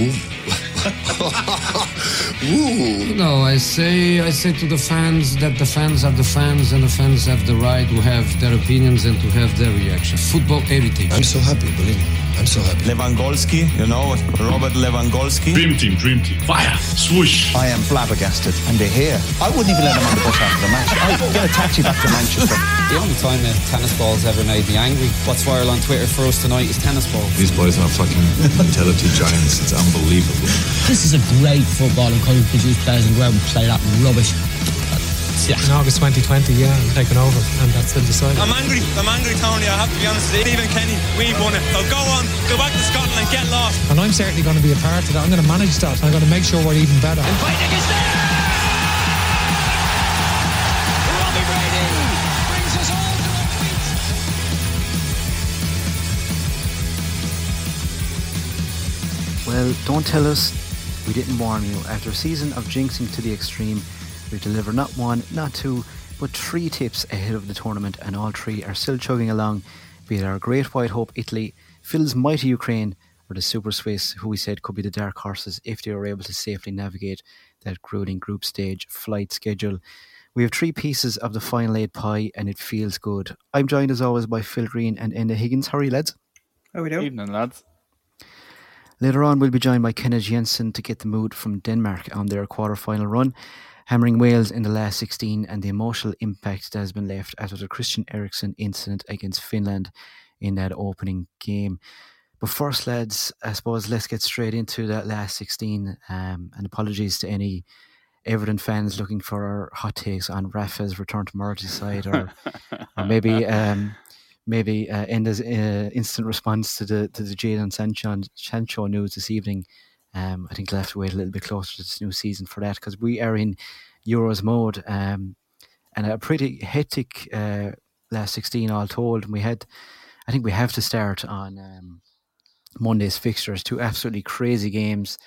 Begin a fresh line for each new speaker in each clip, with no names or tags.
Cum? no, I say I say to the fans that the fans are the fans and the fans have the right to have their opinions and to have their reaction. Football heritage.
I'm so happy, believe me. I'm so happy.
Lewandowski, you know, Robert Lewandowski.
Dream team, dream team. Fire, swoosh.
I am flabbergasted, and they're here. I wouldn't even let them on the bus after the match. I'd get a taxi back to Manchester.
the only time a tennis ball's ever made me angry. What's viral on Twitter for us tonight is tennis ball.
These boys are fucking mentality giants. It's unbelievable.
This is a great football and couldn't produce players and go out and play that rubbish.
Yeah. In August 2020, yeah, I'm taking over, and that's been decided.
I'm angry. I'm angry, Tony. I have to be honest. Stephen Kenny, we've won it. So go on, go back to Scotland and get lost.
And I'm certainly going to be a part of that. I'm going to manage that. I'm going to make sure we're even better.
And fighting is there. Robbie Brady brings us all to our feet.
Well, don't tell us we didn't warn you. After a season of jinxing to the extreme, we deliver not one, not two, but three tips ahead of the tournament, and all three are still chugging along. Be it our great white hope Italy, Phil's mighty Ukraine, or the Super Swiss, who we said could be the dark horses if they were able to safely navigate that grueling group stage flight schedule. We have three pieces of the final eight pie, and it feels good. I'm joined as always by Phil Greene and Enda Higgins. How are you, lads?
How we doing?
Evening, lads.
Later on, we'll be joined by Kenneth Jensen to get the mood from Denmark on their quarter final run hammering Wales in the last 16 and the emotional impact that has been left after the Christian Eriksen incident against Finland in that opening game. But first, lads, I suppose let's get straight into that last 16. Um, and apologies to any Everton fans looking for our hot takes on Rafa's return to Merseyside or, or maybe um, maybe uh, Enda's uh, instant response to the to the Jadon Sancho, Sancho news this evening. Um, I think they'll have to wait a little bit closer to this new season for that because we are in Euros mode um, and a pretty hectic uh, last 16 all told. And we had, I think we have to start on um, Monday's fixtures, two absolutely crazy games.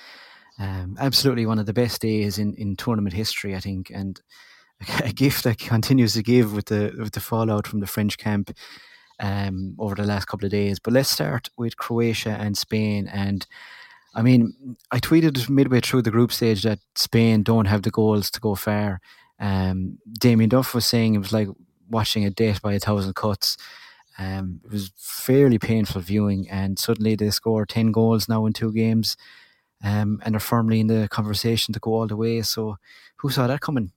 Um, absolutely one of the best days in, in tournament history, I think, and a gift that continues to give with the with the fallout from the French camp um, over the last couple of days. But let's start with Croatia and Spain, and I mean, I tweeted midway through the group stage that Spain don't have the goals to go far. Um, Damien Duff was saying it was like watching a death by a thousand cuts. Um, it was fairly painful viewing, and suddenly they score ten goals now in two games, um, and are firmly in the conversation to go all the way. So, who saw that coming?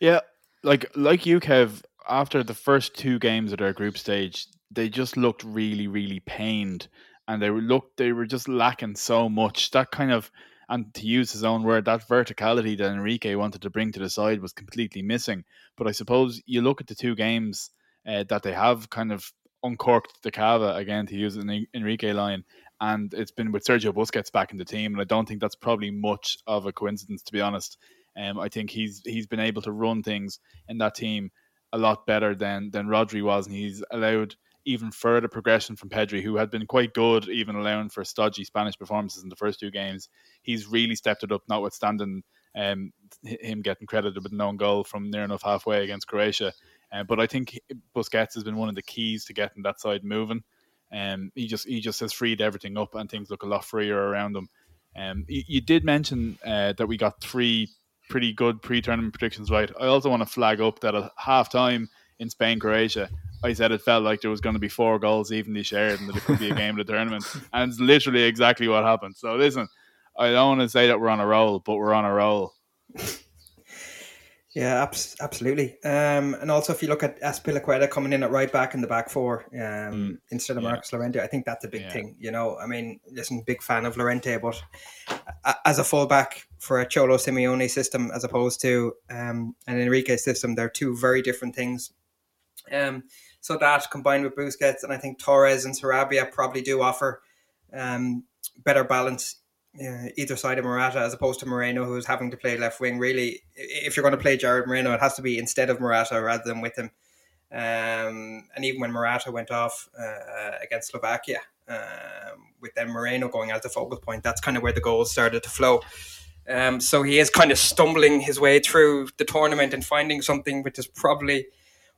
Yeah, like like you, Kev. After the first two games of their group stage, they just looked really, really pained and they looked they were just lacking so much. That kind of and to use his own word, that verticality that Enrique wanted to bring to the side was completely missing. But I suppose you look at the two games uh, that they have kind of uncorked the cava again to use an Enrique line, and it's been with Sergio Busquets back in the team, and I don't think that's probably much of a coincidence to be honest. Um, I think he's he's been able to run things in that team a lot better than than Rodri was, and he's allowed even further progression from Pedri, who had been quite good, even allowing for stodgy Spanish performances in the first two games. He's really stepped it up, notwithstanding um, him getting credited with no goal from near enough halfway against Croatia. Uh, but I think Busquets has been one of the keys to getting that side moving. Um, he just he just has freed everything up, and things look a lot freer around him. Um, you, you did mention uh, that we got three pretty good pre-tournament predictions right. I also want to flag up that at halftime in Spain Croatia, I said it felt like there was going to be four goals evenly shared and that it could be a game of the tournament. And it's literally exactly what happened. So listen, I don't want to say that we're on a roll, but we're on a roll.
Yeah, abs- absolutely. Um, and also, if you look at Azpilicueta coming in at right back in the back four um, mm, instead of yeah. Marcos Llorente, I think that's a big yeah. thing. You know, I mean, listen, big fan of Llorente, but as a fullback for a Cholo Simeone system as opposed to um, an Enrique system, they're two very different things. Um, so that combined with Busquets and I think Torres and Sarabia probably do offer um, better balance uh, either side of Morata as opposed to Moreno, who's having to play left wing. Really, if you're going to play Gerard Moreno, it has to be instead of Morata rather than with him. Um, and even when Morata went off uh, against Slovakia, um, with then Moreno going as the focal point, that's kind of where the goals started to flow. Um, so he is kind of stumbling his way through the tournament and finding something which is probably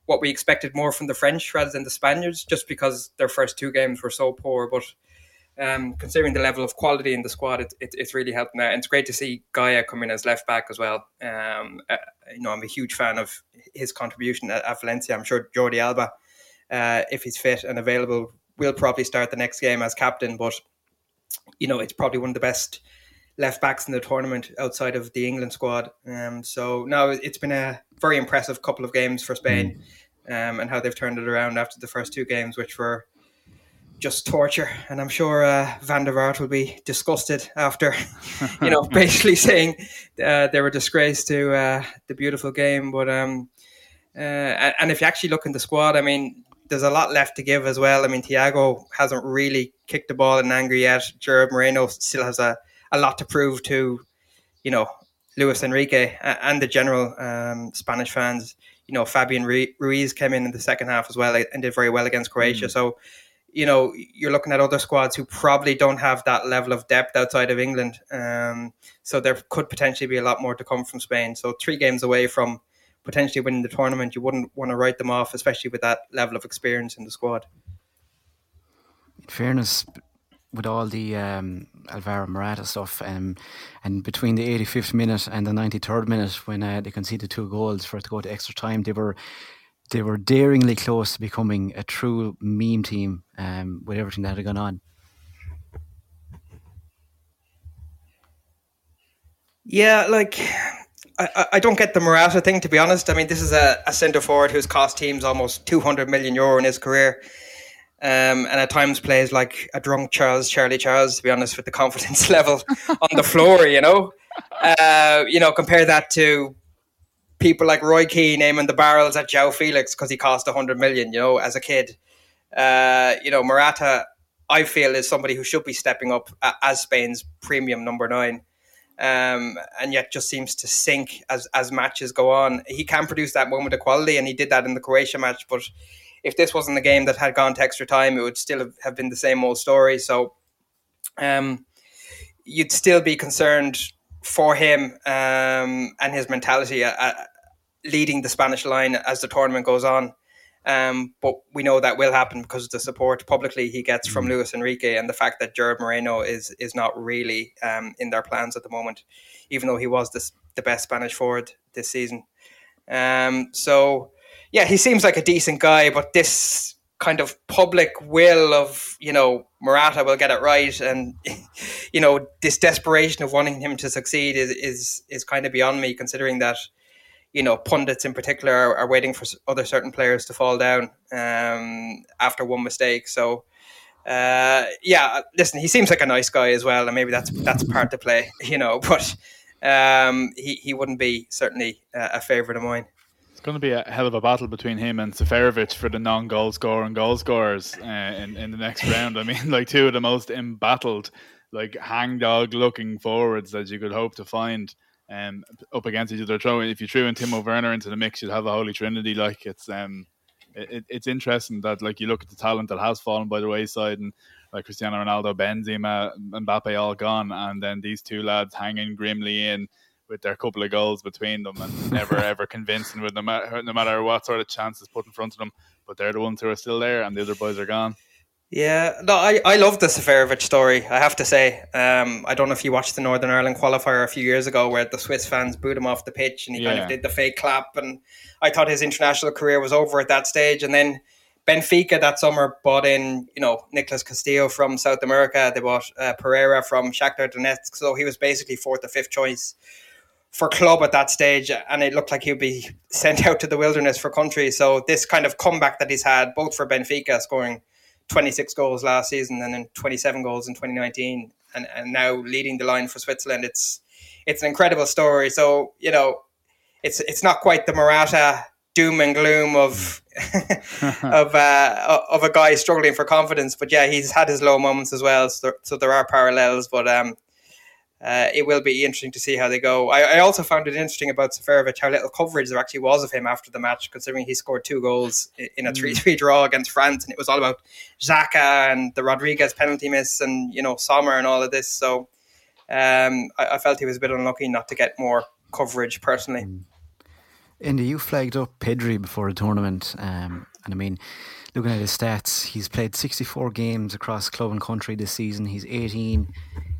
what we expected more from the French rather than the Spaniards, just because their first two games were so poor. But um, considering the level of quality in the squad, it, it, it's really helping out. And it's great to see Gayà come in as left back as well. Um, uh, you know, I'm a huge fan of his contribution at, at Valencia. I'm sure Jordi Alba, uh, if he's fit and available, will probably start the next game as captain. But you know, it's probably one of the best left backs in the tournament outside of the England squad. Um, so no, it's been a very impressive couple of games for Spain, mm. um, and how they've turned it around after the first two games, which were just torture. And I'm sure uh, Van der Vaart will be disgusted after, you know, basically saying uh, they were disgrace to uh, the beautiful game. But um, uh, and if you actually look in the squad, I mean, there's a lot left to give as well. I mean, Thiago hasn't really kicked the ball in anger yet. Gerard Moreno still has a, a lot to prove to, you know, Luis Enrique and the general um, Spanish fans. You know, Fabian Ruiz came in in the second half as well and did very well against Croatia. Mm. So, you know, you're looking at other squads who probably don't have that level of depth outside of England. Um, so there could potentially be a lot more to come from Spain. So three games away from potentially winning the tournament, you wouldn't want to write them off, especially with that level of experience in the squad.
In fairness, with all the um, Alvaro Morata stuff, um, and between the 85th minute and the 93rd minute, when uh, they conceded two goals for it to go to extra time, they were they were daringly close to becoming a true meme team um, with everything that had gone on.
Yeah, like I, I don't get the Morata thing to be honest. I mean, this is a, a centre forward who's cost teams almost 200 million euro in his career. Um, and at times plays like a drunk Charles, Charlie Charles, to be honest, with the confidence level on the floor, you know. Uh, you know, compare that to people like Roy Keane aiming the barrels at João Félix because he cost 100 million, you know, as a kid. Uh, you know, Morata, I feel, is somebody who should be stepping up as Spain's premium number nine um, and yet just seems to sink as as matches go on. He can produce that moment of quality, and he did that in the Croatia match. But if this wasn't a game that had gone to extra time, it would still have, been the same old story. So, um, you'd still be concerned for him um, and his mentality uh, uh, leading the Spanish line as the tournament goes on. Um, but we know that will happen because of the support publicly he gets from mm. Luis Enrique and the fact that Gerard Moreno is is not really um, in their plans at the moment, even though he was this, the best Spanish forward this season. Um, so, yeah, he seems like a decent guy, but this kind of public will of you know Morata will get it right, and you know this desperation of wanting him to succeed is is is kind of beyond me, considering that you know, pundits in particular are, are, waiting for other certain players to fall down um, after one mistake. So, uh, yeah, listen, he seems like a nice guy as well, and maybe that's that's part to play, you know. But um, he he wouldn't be certainly a, a favourite of mine.
It's going to be a hell of a battle between him and Seferovic for the non-goal scorer and goal scorers uh, in in the next round. I mean, like two of the most embattled, like hangdog looking forwards that you could hope to find um, up against each other. If you threw in Timo Werner into the mix, you'd have a holy trinity. Like it's um, it, it's interesting that like you look at the talent that has fallen by the wayside, and like Cristiano Ronaldo, Benzema, Mbappe all gone, and then these two lads hanging grimly in with their couple of goals between them and never ever convincing with no matter no matter what sort of chances put in front of them. But they're the ones who are still there, and the other boys are gone.
Yeah, no, I, I love the Seferovic story. I have to say, um, I don't know if you watched the Northern Ireland qualifier a few years ago, where the Swiss fans booed him off the pitch, and he yeah. kind of did the fake clap. And I thought his international career was over at that stage. And then Benfica that summer bought in, you know, Nicolas Castillo from South America. They bought uh, Pereira from Shakhtar Donetsk, so he was basically fourth or fifth choice for club at that stage, and it looked like he'd be sent out to the wilderness for country. So this kind of comeback that he's had, both for Benfica, scoring 26 goals last season and then 27 goals in 2019 and, and now leading the line for Switzerland. It's it's an incredible story. So, you know, it's it's not quite the Morata doom and gloom of of uh, of a guy struggling for confidence, but yeah, he's had his low moments as well. So there, so there are parallels, but um, uh, it will be interesting to see how they go. I, I, also found it interesting about Seferovic how little coverage there actually was of him after the match, considering he scored two goals in a 3 3 draw against France. And it was all about Xhaka and the Rodriguez penalty miss and, you know, Sommer and all of this. So um, I, I, felt he was a bit unlucky not to get more coverage personally.
Indy, you flagged up Pedri before the tournament. Um, and I mean, looking at his stats, he's played 64 games across club and country this season. He's 18.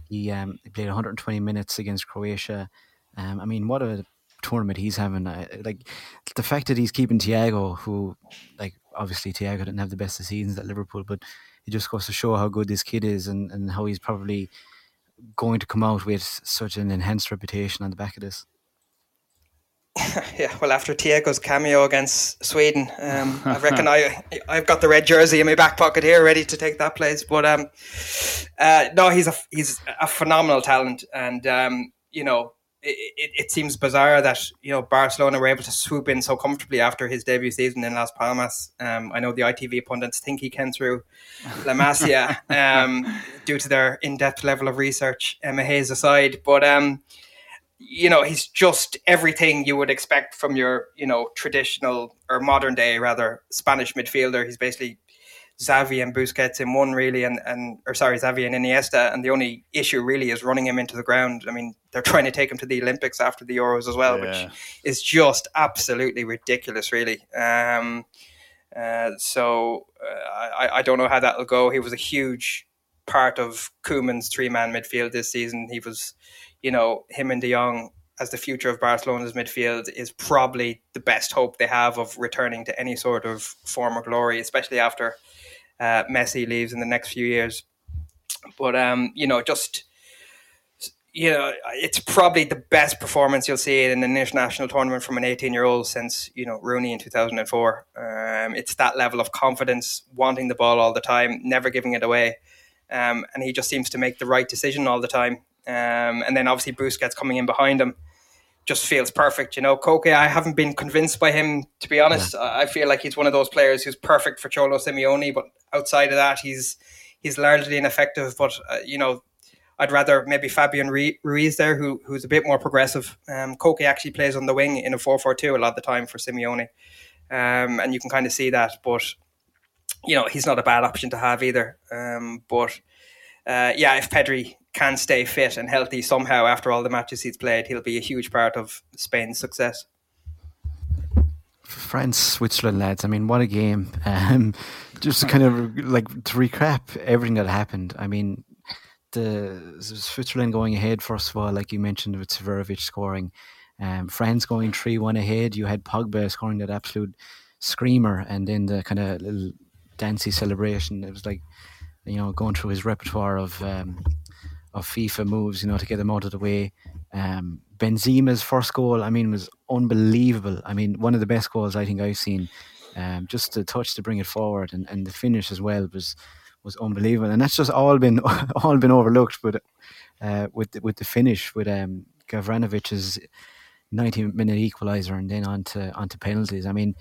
He, um, he played 120 minutes against Croatia. Um, I mean, what a tournament he's having. Uh, like the fact that he's keeping Thiago, who, like, obviously Thiago didn't have the best of seasons at Liverpool, but it just goes to show how good this kid is and, and how he's probably going to come out with such an enhanced reputation on the back of this.
yeah, well, after Thiago's cameo against Sweden, um, I reckon I I've got the red jersey in my back pocket here, ready to take that place. But um, uh, no, he's a he's a phenomenal talent, and um, you know, it, it, seems bizarre that you know Barcelona were able to swoop in so comfortably after his debut season in Las Palmas. Um, I know the ITV pundits think he came through La Masia um, due to their in-depth level of research. Emma Hayes aside, but um, you know he's just everything you would expect from your you know traditional or modern day rather Spanish midfielder. He's basically Xavi and Busquets in one really, and and or sorry, Xavi and Iniesta, and the only issue really is running him into the ground. I mean, they're trying to take him to the Olympics after the Euros as well, yeah. which is just absolutely ridiculous, really. Um, uh, so uh, I, I don't know how that'll go. He was a huge part of Koeman's three man midfield this season. He was, you know, him and De Jong as the future of Barcelona's midfield is probably the best hope they have of returning to any sort of former glory, especially after uh, Messi leaves in the next few years. But um, you know, just you know, it's probably the best performance you'll see in an international tournament from an 18 year old since you know Rooney in 2004. Um, it's that level of confidence, wanting the ball all the time, never giving it away, um, and he just seems to make the right decision all the time. Um, and then obviously Busquets coming in behind him just feels perfect. You know, Koke, I haven't been convinced by him to be honest. Yeah. I feel like he's one of those players who's perfect for Cholo Simeone, but outside of that, he's he's largely ineffective. But uh, you know, I'd rather maybe Fabian Ruiz there, who who's a bit more progressive. Um, Koke actually plays on the wing in a four four two a lot of the time for Simeone, um, and you can kind of see that. But you know, he's not a bad option to have either. Um, but uh, yeah, if Pedri can stay fit and healthy somehow after all the matches he's played, he'll be a huge part of Spain's success.
France, Switzerland, lads. I mean, what a game! Um, just kind of like to recap everything that happened. I mean, the Switzerland going ahead first of all, like you mentioned with Seferovic scoring. Um, France going three one ahead. You had Pogba scoring that absolute screamer, and then the kind of little dancey celebration. It was like you know going through his repertoire of um, of FIFA moves, you know, to get them out of the way. Um, Benzema's first goal, I mean, was unbelievable. I mean, one of the best goals I think I've seen. Um, just the touch to bring it forward and, and the finish as well was was unbelievable. And that's just all been all been overlooked. But uh, with the, with the finish with um, Gavranovic's 90 minute equaliser and then on to, on to penalties. I mean,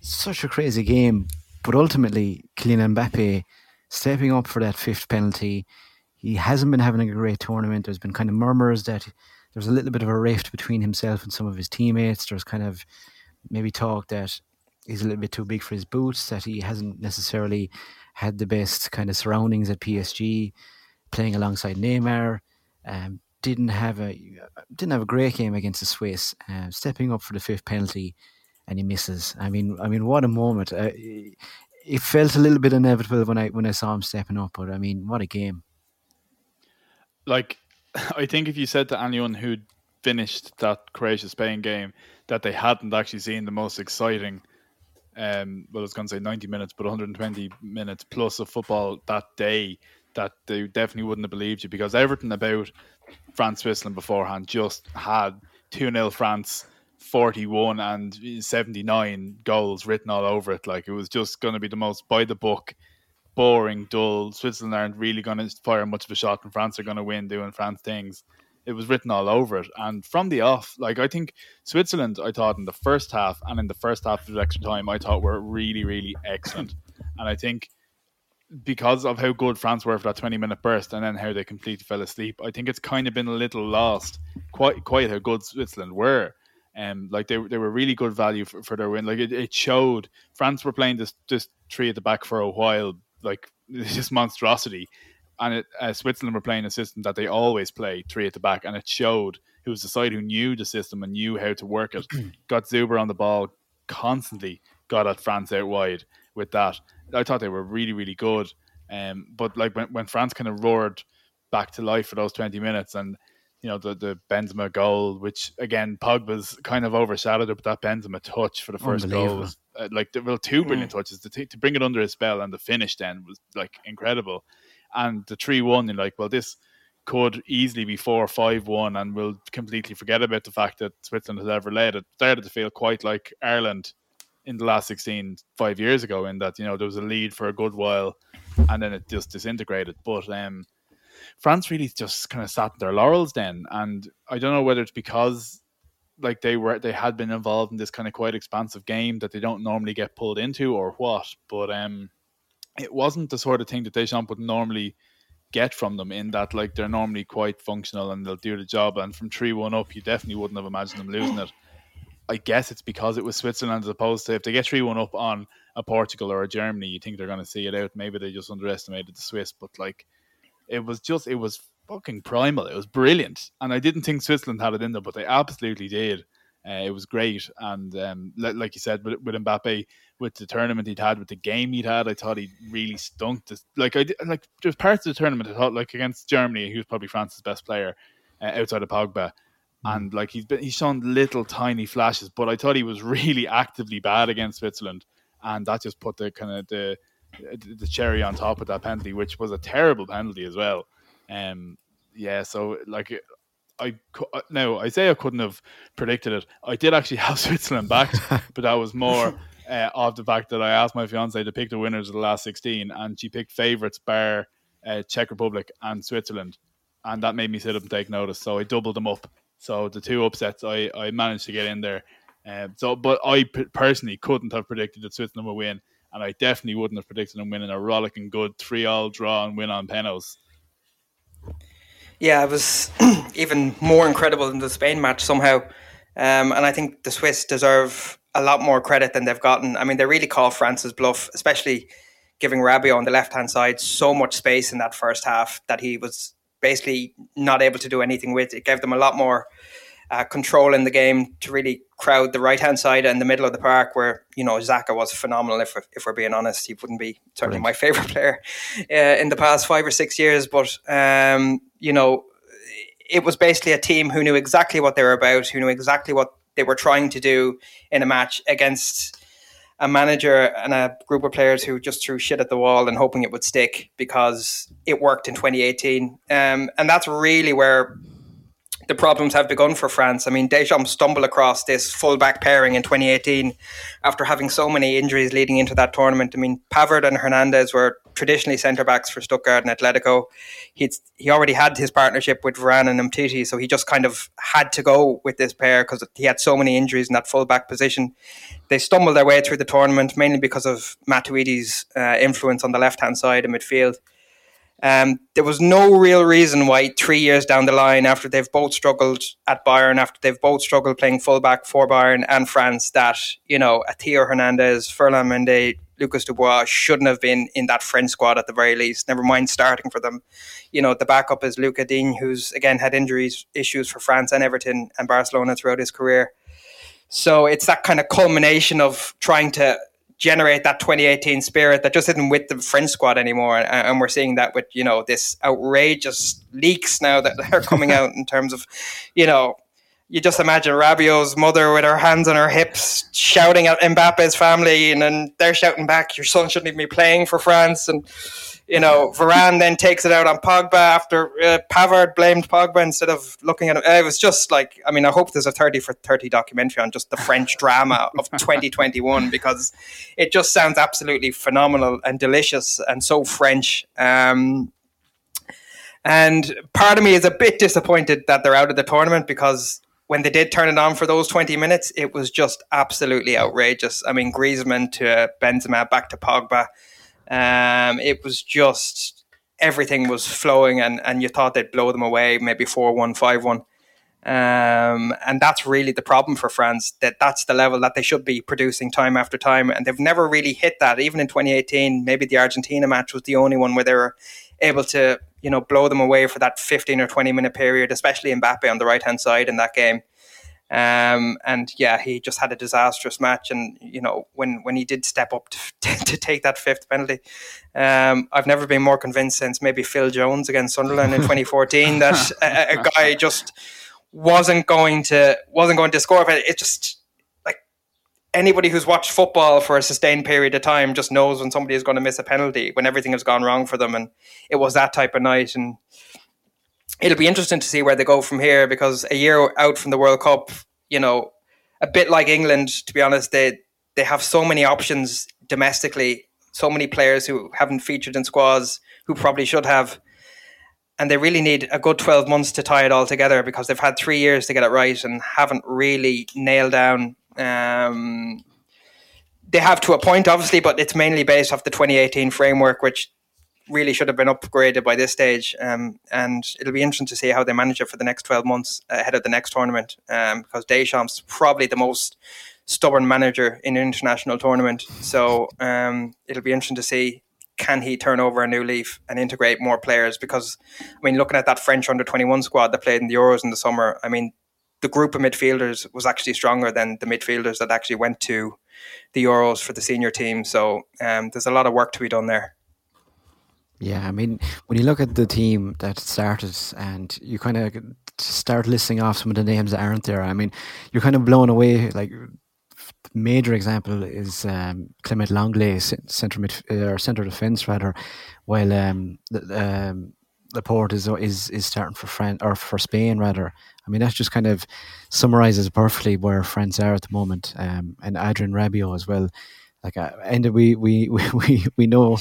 such a crazy game. But ultimately, Kylian Mbappe stepping up for that fifth penalty he hasn't been having a great tournament. There's been kind of murmurs that there's a little bit of a rift between himself and some of his teammates. There's kind of maybe talk that he's a little bit too big for his boots, that he hasn't necessarily had the best kind of surroundings at PSG, playing alongside Neymar. Um, didn't have a didn't have a great game against the Swiss. Uh, stepping up for the fifth penalty, and he misses. I mean, I mean, what a moment! Uh, it felt a little bit inevitable when I when I saw him stepping up, but I mean, what a game!
like I think if you said to anyone who'd finished that Croatia Spain game that they hadn't actually seen the most exciting um well I was gonna say 90 minutes but 120 minutes plus of football that day that they definitely wouldn't have believed you because everything about France Switzerland beforehand just had 2 0 France 41 and 79 goals written all over it like it was just going to be the most by the book boring, dull. Switzerland aren't really going to fire much of a shot, and France are going to win doing France things. It was written all over it. And from the off, like I think Switzerland, I thought in the first half and in the first half of the extra time, I thought were really, really excellent. And I think because of how good France were for that 20 minute burst and then how they completely fell asleep, I think it's kind of been a little lost quite quite how good Switzerland were. Um, like they, they were really good value for, for their win. Like it, it showed France were playing this this three at the back for a while like this monstrosity. And it, uh, Switzerland were playing a system that they always play three at the back, and it showed. It was the side who knew the system and knew how to work it. got Zuber on the ball constantly. Got at France out wide with that. I thought they were really really good. Um, but like when when France kind of roared back to life for those twenty minutes and you know the the Benzema goal, which again Pogba's kind of overshadowed it, but that Benzema touch for the first goal was uh, like the, well two brilliant mm. touches to, t- to bring it under his spell and the finish then was like incredible, and the three one you're like well this could easily be four five one and we'll completely forget about the fact that Switzerland has ever led. It started to feel quite like Ireland in the last 16 five years ago in that you know there was a lead for a good while and then it just disintegrated but um France really just kind of sat their laurels then, and I don't know whether it's because like they were they had been involved in this kind of quite expansive game that they don't normally get pulled into or what, but um, it wasn't the sort of thing that Deschamps would normally get from them in that like they're normally quite functional and they'll do the job and from 3-1 up you definitely wouldn't have imagined them losing it. I guess it's because it was Switzerland as opposed to if they get 3-1 up on a Portugal or a Germany you think they're going to see it out. Maybe they just underestimated the Swiss but like it was just it was fucking primal. It was brilliant, and I didn't think Switzerland had it in them, but they absolutely did. Uh, it was great, and um, like you said, with, with Mbappe, with the tournament he'd had, with the game he'd had, I thought he really stunk. To, like I like there's parts of the tournament I thought like against Germany, he was probably France's best player uh, outside of Pogba, mm. and like he's been he's shown little tiny flashes, but I thought he was really actively bad against Switzerland, and that just put the kind of the the cherry on top of that penalty, which was a terrible penalty as well. Um, yeah, so like I uh, no, I say I couldn't have predicted it. I did actually have Switzerland back, but that was more uh, of the fact that I asked my fiance to pick the winners of the last sixteen, and she picked favourites bar uh, Czech Republic and Switzerland, and that made me sit up and take notice. So I doubled them up. So the two upsets, I I managed to get in there. Um, so, but I personally couldn't have predicted that Switzerland would win and I definitely wouldn't have predicted them winning a rollicking good three all draw and win on penalties.
Yeah, it was even more incredible than the Spain match somehow, um, and I think the Swiss deserve a lot more credit than they've gotten. I mean, they really call France's bluff, especially giving Rabiot on the left hand side so much space in that first half that he was basically not able to do anything with. It gave them a lot more uh, control in the game to really crowd the right hand side and the middle of the park, where you know Xhaka was phenomenal. If if we're being honest, he wouldn't be certainly my favorite player uh, in the past five or six years. But um, you know, it was basically a team who knew exactly what they were about, who knew exactly what they were trying to do in a match against a manager and a group of players who just threw shit at the wall and hoping it would stick because it worked in 2018. Um, and that's really where the problems have begun for France. I mean, Deschamps stumbled across this fullback pairing in 2018 after having so many injuries leading into that tournament. I mean, Pavard and Hernandez were traditionally centre backs for Stuttgart and Atletico. He'd, he already had his partnership with Varane and Umtiti, so he just kind of had to go with this pair because he had so many injuries in that fullback position. They stumbled their way through the tournament mainly because of Matuidi's uh, influence on the left hand side of midfield. Um, there was no real reason why three years down the line, after they've both struggled at Bayern, after they've both struggled playing fullback for Bayern and France, that you know, a Theo Hernandez, Ferland Mendy, Lucas Dubois shouldn't have been in that French squad at the very least. Never mind starting for them. You know, the backup is Luca Digne, who's again had injuries issues for France and Everton and Barcelona throughout his career. So it's that kind of culmination of trying to generate that 2018 spirit that just isn't with the French squad anymore. And, we're seeing that with, you know, this outrageous leaks now that are coming out in terms of, you know, you just imagine Rabiot's mother with her hands on her hips shouting at Mbappe's family, and then they're shouting back, "Your son shouldn't even be playing for France." And you know, Varane then takes it out on Pogba after uh, Pavard blamed Pogba instead of looking at him. It was just like, I mean, I hope there's a 30 for 30 documentary on just the French drama of 2021 because it just sounds absolutely phenomenal and delicious and so French. Um, and part of me is a bit disappointed that they're out of the tournament because when they did turn it on for those 20 minutes, it was just absolutely outrageous. I mean, Griezmann to Benzema back to Pogba um, it was just everything was flowing, and, and you thought they'd blow them away, maybe 4 1, 5 1. Um, and that's really the problem for France. That that's the level that they should be producing time after time, and they've never really hit that. Even in 2018, maybe the Argentina match was the only one where they were able to, you know, blow them away for that 15 or 20 minute period, especially Mbappe on the right hand side in that game. Um, and yeah, he just had a disastrous match. And you know, when when he did step up to, to take that fifth penalty, um, I've never been more convinced since maybe Phil Jones against Sunderland in 2014 that a, a, guy just wasn't going to wasn't going to score. But it just like anybody who's watched football for a sustained period of time just knows when somebody is going to miss a penalty when everything has gone wrong for them. And it was that type of night. And it'll be interesting to see where they go from here because a year out from the World Cup, you know, a bit like England, to be honest, they they have so many options domestically, so many players who haven't featured in squads who probably should have. And they really need a good 12 months to tie it all together because they've had three years to get it right and haven't really nailed down. Um, they have to a point, obviously, but it's mainly based off the 2018 framework, which really should have been upgraded by this stage. Um, and it'll be interesting to see how they manage it for the next 12 months ahead of the next tournament um, because Deschamps probably the most stubborn manager in an international tournament. So um, it'll be interesting to see can he turn over a new leaf and integrate more players? Because, I mean, looking at that French under 21 squad that played in the Euros in the summer, I mean, the group of midfielders was actually stronger than the midfielders that actually went to the Euros for the senior team. So um, there's a lot of work to be done there.
Yeah, I mean, when you look at the team that started and you kind of start listing off some of the names that aren't there, I mean, you're kind of blown away. Like, major example is um, Clement Lenglet, centre mid or centre defence rather, while um, the, um, Laporte is is is starting for France or for Spain rather. I mean, that just kind of summarizes perfectly where France are at the moment, um, and Adrien Rabiot as well. Like, uh, and we we we we know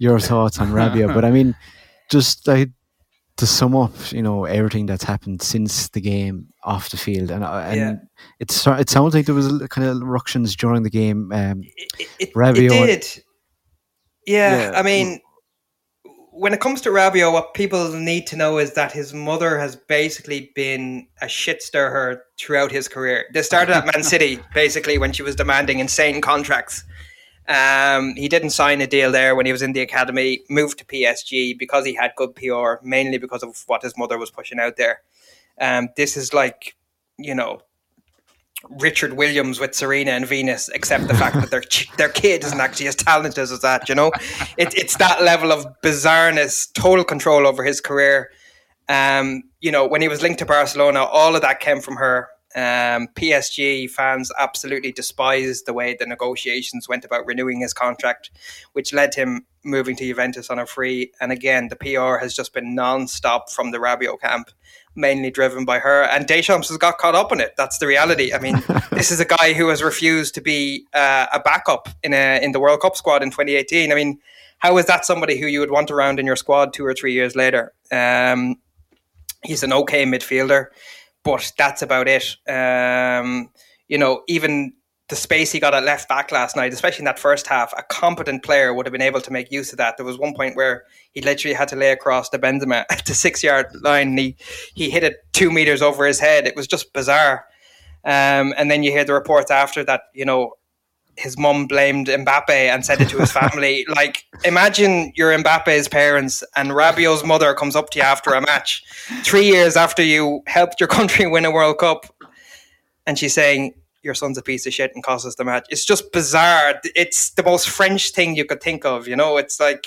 your thoughts on Rabiot. but I mean, just like to sum up, you know, everything that's happened since the game off the field, and uh, and yeah. it it sounds like there was kind of ructions during the game. Um,
it, it, Rabiot, it did. Yeah, yeah, I mean, when it comes to Rabiot, what people need to know is that his mother has basically been a shit stirrer throughout his career. They started at Man City, basically, when she was demanding insane contracts. Um, he didn't sign a deal there when he was in the academy, moved to PSG because he had good PR, mainly because of what his mother was pushing out there. Um, this is like, you know, Richard Williams with Serena and Venus, except the fact that their their kid isn't actually as talented as that. You know, it, it's that level of bizarreness, total control over his career. Um, you know, when he was linked to Barcelona, all of that came from her. Um, PSG fans absolutely despised the way the negotiations went about renewing his contract, which led him moving to Juventus on a free. And again, the PR has just been non-stop from the Rabiot camp, mainly driven by her. And Deschamps has got caught up in it. That's the reality. I mean, this is a guy who has refused to be uh, a backup in a in the World Cup squad in 2018. I mean, how is that somebody who you would want around in your squad two or three years later? Um, he's an okay midfielder but that's about it. Um, you know, even the space he got at left back last night, especially in that first half, a competent player would have been able to make use of that. There was one point where he literally had to lay across the Benzema at the six yard line. He he hit it two meters over his head. It was just bizarre. Um, and then you hear the reports after that, you know, his mum blamed Mbappe and said it to his family. like, imagine you're Mbappe's parents and Rabiot's mother comes up to you after a match, three years after you helped your country win a World Cup, and she's saying, Your son's a piece of shit and cost us the match. It's just bizarre. It's the most French thing you could think of, you know? It's like,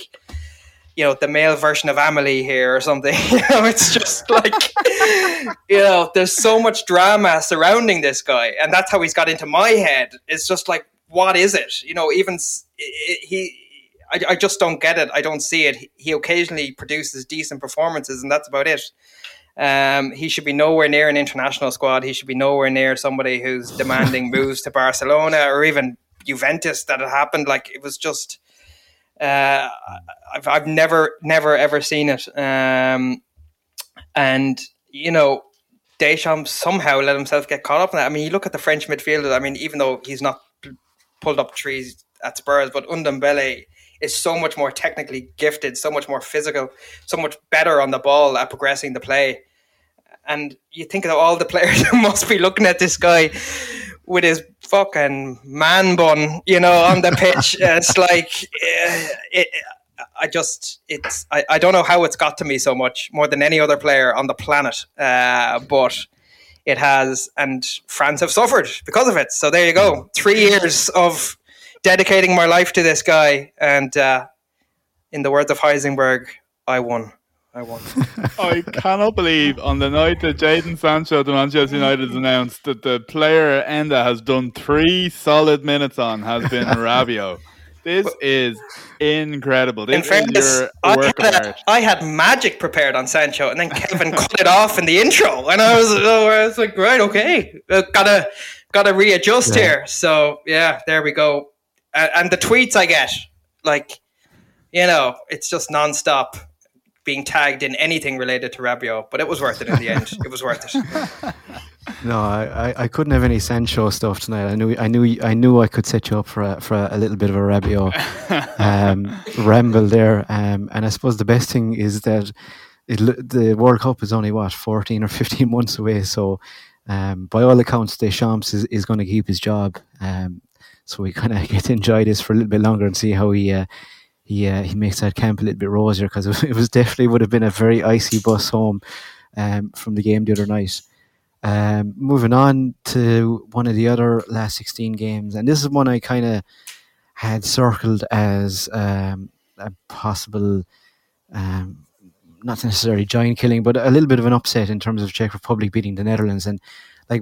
you know, the male version of Amelie here or something. you know, it's just like, you know, there's so much drama surrounding this guy. And that's how he's got into my head. It's just like, what is it? You know, even he, I, I just don't get it. I don't see it. He occasionally produces decent performances, and that's about it. Um, he should be nowhere near an international squad. He should be nowhere near somebody who's demanding moves to Barcelona or even Juventus. That had happened. Like it was just. Uh, I've I've never never ever seen it. Um, and you know, Deschamps somehow let himself get caught up in that. I mean, you look at the French midfielder. I mean, even though he's not pulled up trees at Spurs, but Ndombele is so much more technically gifted, so much more physical, so much better on the ball at progressing the play. And you think of all the players who must be looking at this guy with his fucking man bun, you know, on the pitch. it's like, eh, it, I just, it's, I, I don't know how it's got to me so much more than any other player on the planet. Uh, but it has, and France have suffered because of it. So there you go, three years of dedicating my life to this guy, and uh, in the words of Heisenberg, I won. I won.
I cannot believe on the night that Jadon Sancho to Manchester United has announced that the player Enda has done three solid minutes on has been Rabiot. This is incredible. This in fairness, I
had, a, I had magic prepared on Sancho, and then Kevin cut it off in the intro, and I was, oh, I was like, right, okay, uh, gotta gotta readjust yeah. here. So yeah, there we go. Uh, and the tweets I get, like, you know, it's just nonstop being tagged in anything related to Rabiot, but it was worth it in the end. it was worth it.
No, I, I couldn't have any Sancho stuff tonight. I knew I knew I knew I could set you up for a, for a, a little bit of a Rabiot um, ramble there. Um, and I suppose the best thing is that it, the World Cup is only what fourteen or fifteen months away. So um, by all accounts, Deschamps is, is going to keep his job. Um, so we kind of get to enjoy this for a little bit longer and see how he uh, he uh, he makes that camp a little bit rosier because it was definitely would have been a very icy bus home um, from the game the other night. Um, moving on to one of the other last 16 games, and this is one I kind of had circled as um, a possible, um, not necessarily giant killing, but a little bit of an upset in terms of Czech Republic beating the Netherlands. And like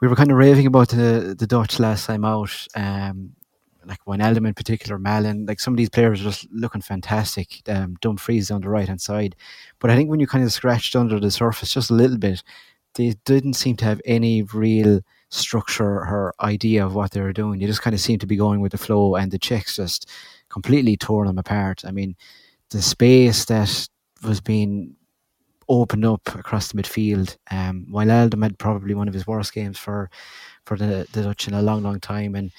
we were kind of raving about the the Dutch last time out, um, like Wijnaldum in particular, Malen, like some of these players are just looking fantastic. Um, Dumfries on the right hand side, but I think when you kind of scratched under the surface just a little bit they didn't seem to have any real structure or idea of what they were doing. They just kind of seemed to be going with the flow, and the Czechs just completely tore them apart. I mean, the space that was being opened up across the midfield. Um, Wijnaldum had probably one of his worst games for for the, the Dutch in a long, long time. And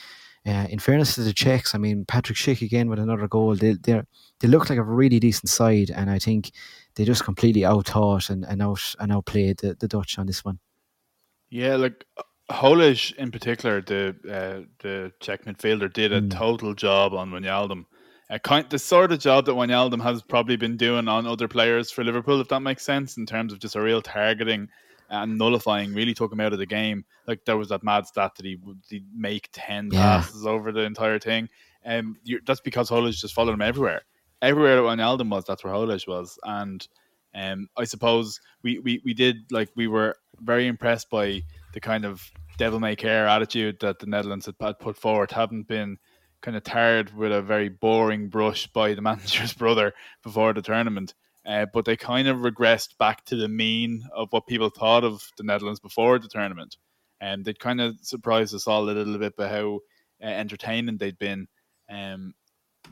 uh, in fairness to the Czechs, I mean Patrick Schick again with another goal. They they they look like a really decent side, and I think they just completely outthought and, and out and outplayed the, the Dutch on this one.
Yeah, like Holeš in particular, the uh, the Czech midfielder did a mm. total job on Wijnaldum. A kind the sort of job that Wijnaldum has probably been doing on other players for Liverpool, if that makes sense, in terms of just a real targeting and nullifying. Really took him out of the game. Like there was that mad stat that he would make ten yeah. passes over the entire thing. Um, that's because Holeš just followed him everywhere everywhere that Wijnaldum was, that's where Holeš was. And um, I suppose we, we, we did like we were very impressed by the kind of devil may care attitude that the Netherlands had put forward. Haven't been kind of tarred with a very boring brush by the manager's brother before the tournament. Uh, but they kind of regressed back to the mean of what people thought of the Netherlands before the tournament. And they kind of surprised us all a little bit by how uh, entertaining they'd been. Um,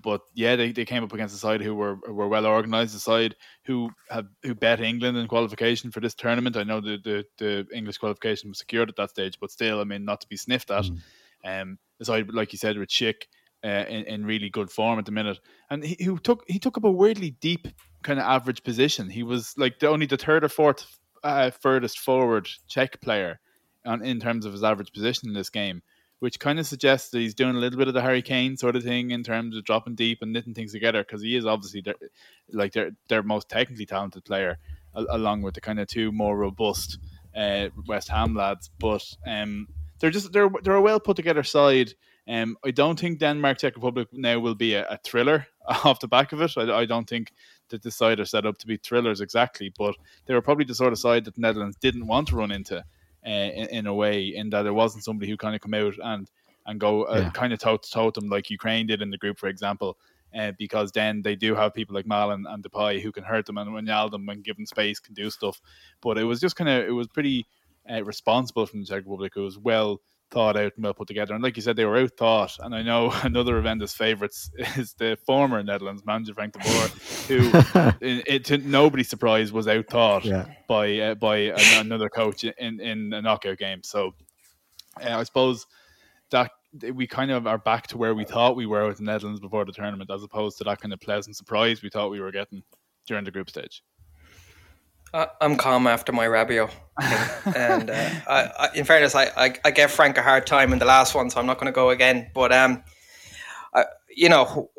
but yeah, they, they came up against a side who were were well organised, a side who have who bet England in qualification for this tournament. I know the, the, the English qualification was secured at that stage, but still, I mean, not to be sniffed at. Mm. Um, the side, like you said, with Schick uh, in, in really good form at the minute, and he, he took he took up a weirdly deep kind of average position. He was like the only the third or fourth uh, furthest forward Czech player on, in terms of his average position in this game which kind of suggests that he's doing a little bit of the Harry Kane sort of thing in terms of dropping deep and knitting things together because he is obviously their, like their their most technically talented player, along with the kind of two more robust uh, West Ham lads. But um, they're just they're they're a well put together side. Um, I don't think Denmark Czech Republic now will be a, a thriller off the back of it. I, I, don't think that the side are set up to be thrillers exactly, but they were probably the sort of side that the Netherlands didn't want to run into uh, in, in, a way, in that it wasn't somebody who kind of come out and and go uh, yeah. kind of toe to toe them like Ukraine did in the group, for example. Uh, because then they do have people like Malen and Depay who can hurt them and when given space can do stuff. But it was just kind of it was pretty uh, responsible from the Czech Republic. It was well thought out and well put together. And like you said, they were out thought. And I know another of Enda's favourites is the former Netherlands manager Frank de Boer, who, in, it, to nobody's surprise, was out thought yeah. by uh, by another coach in in a knockout game. So uh, I suppose that we kind of are back to where we thought we were with the Netherlands before the tournament, as opposed to that kind of pleasant surprise we thought we were getting during the group stage.
I'm calm after my Rabiot. and uh, I, I, in fairness, I, I, I gave Frank a hard time in the last one, so I'm not going to go again. But um, I, you know,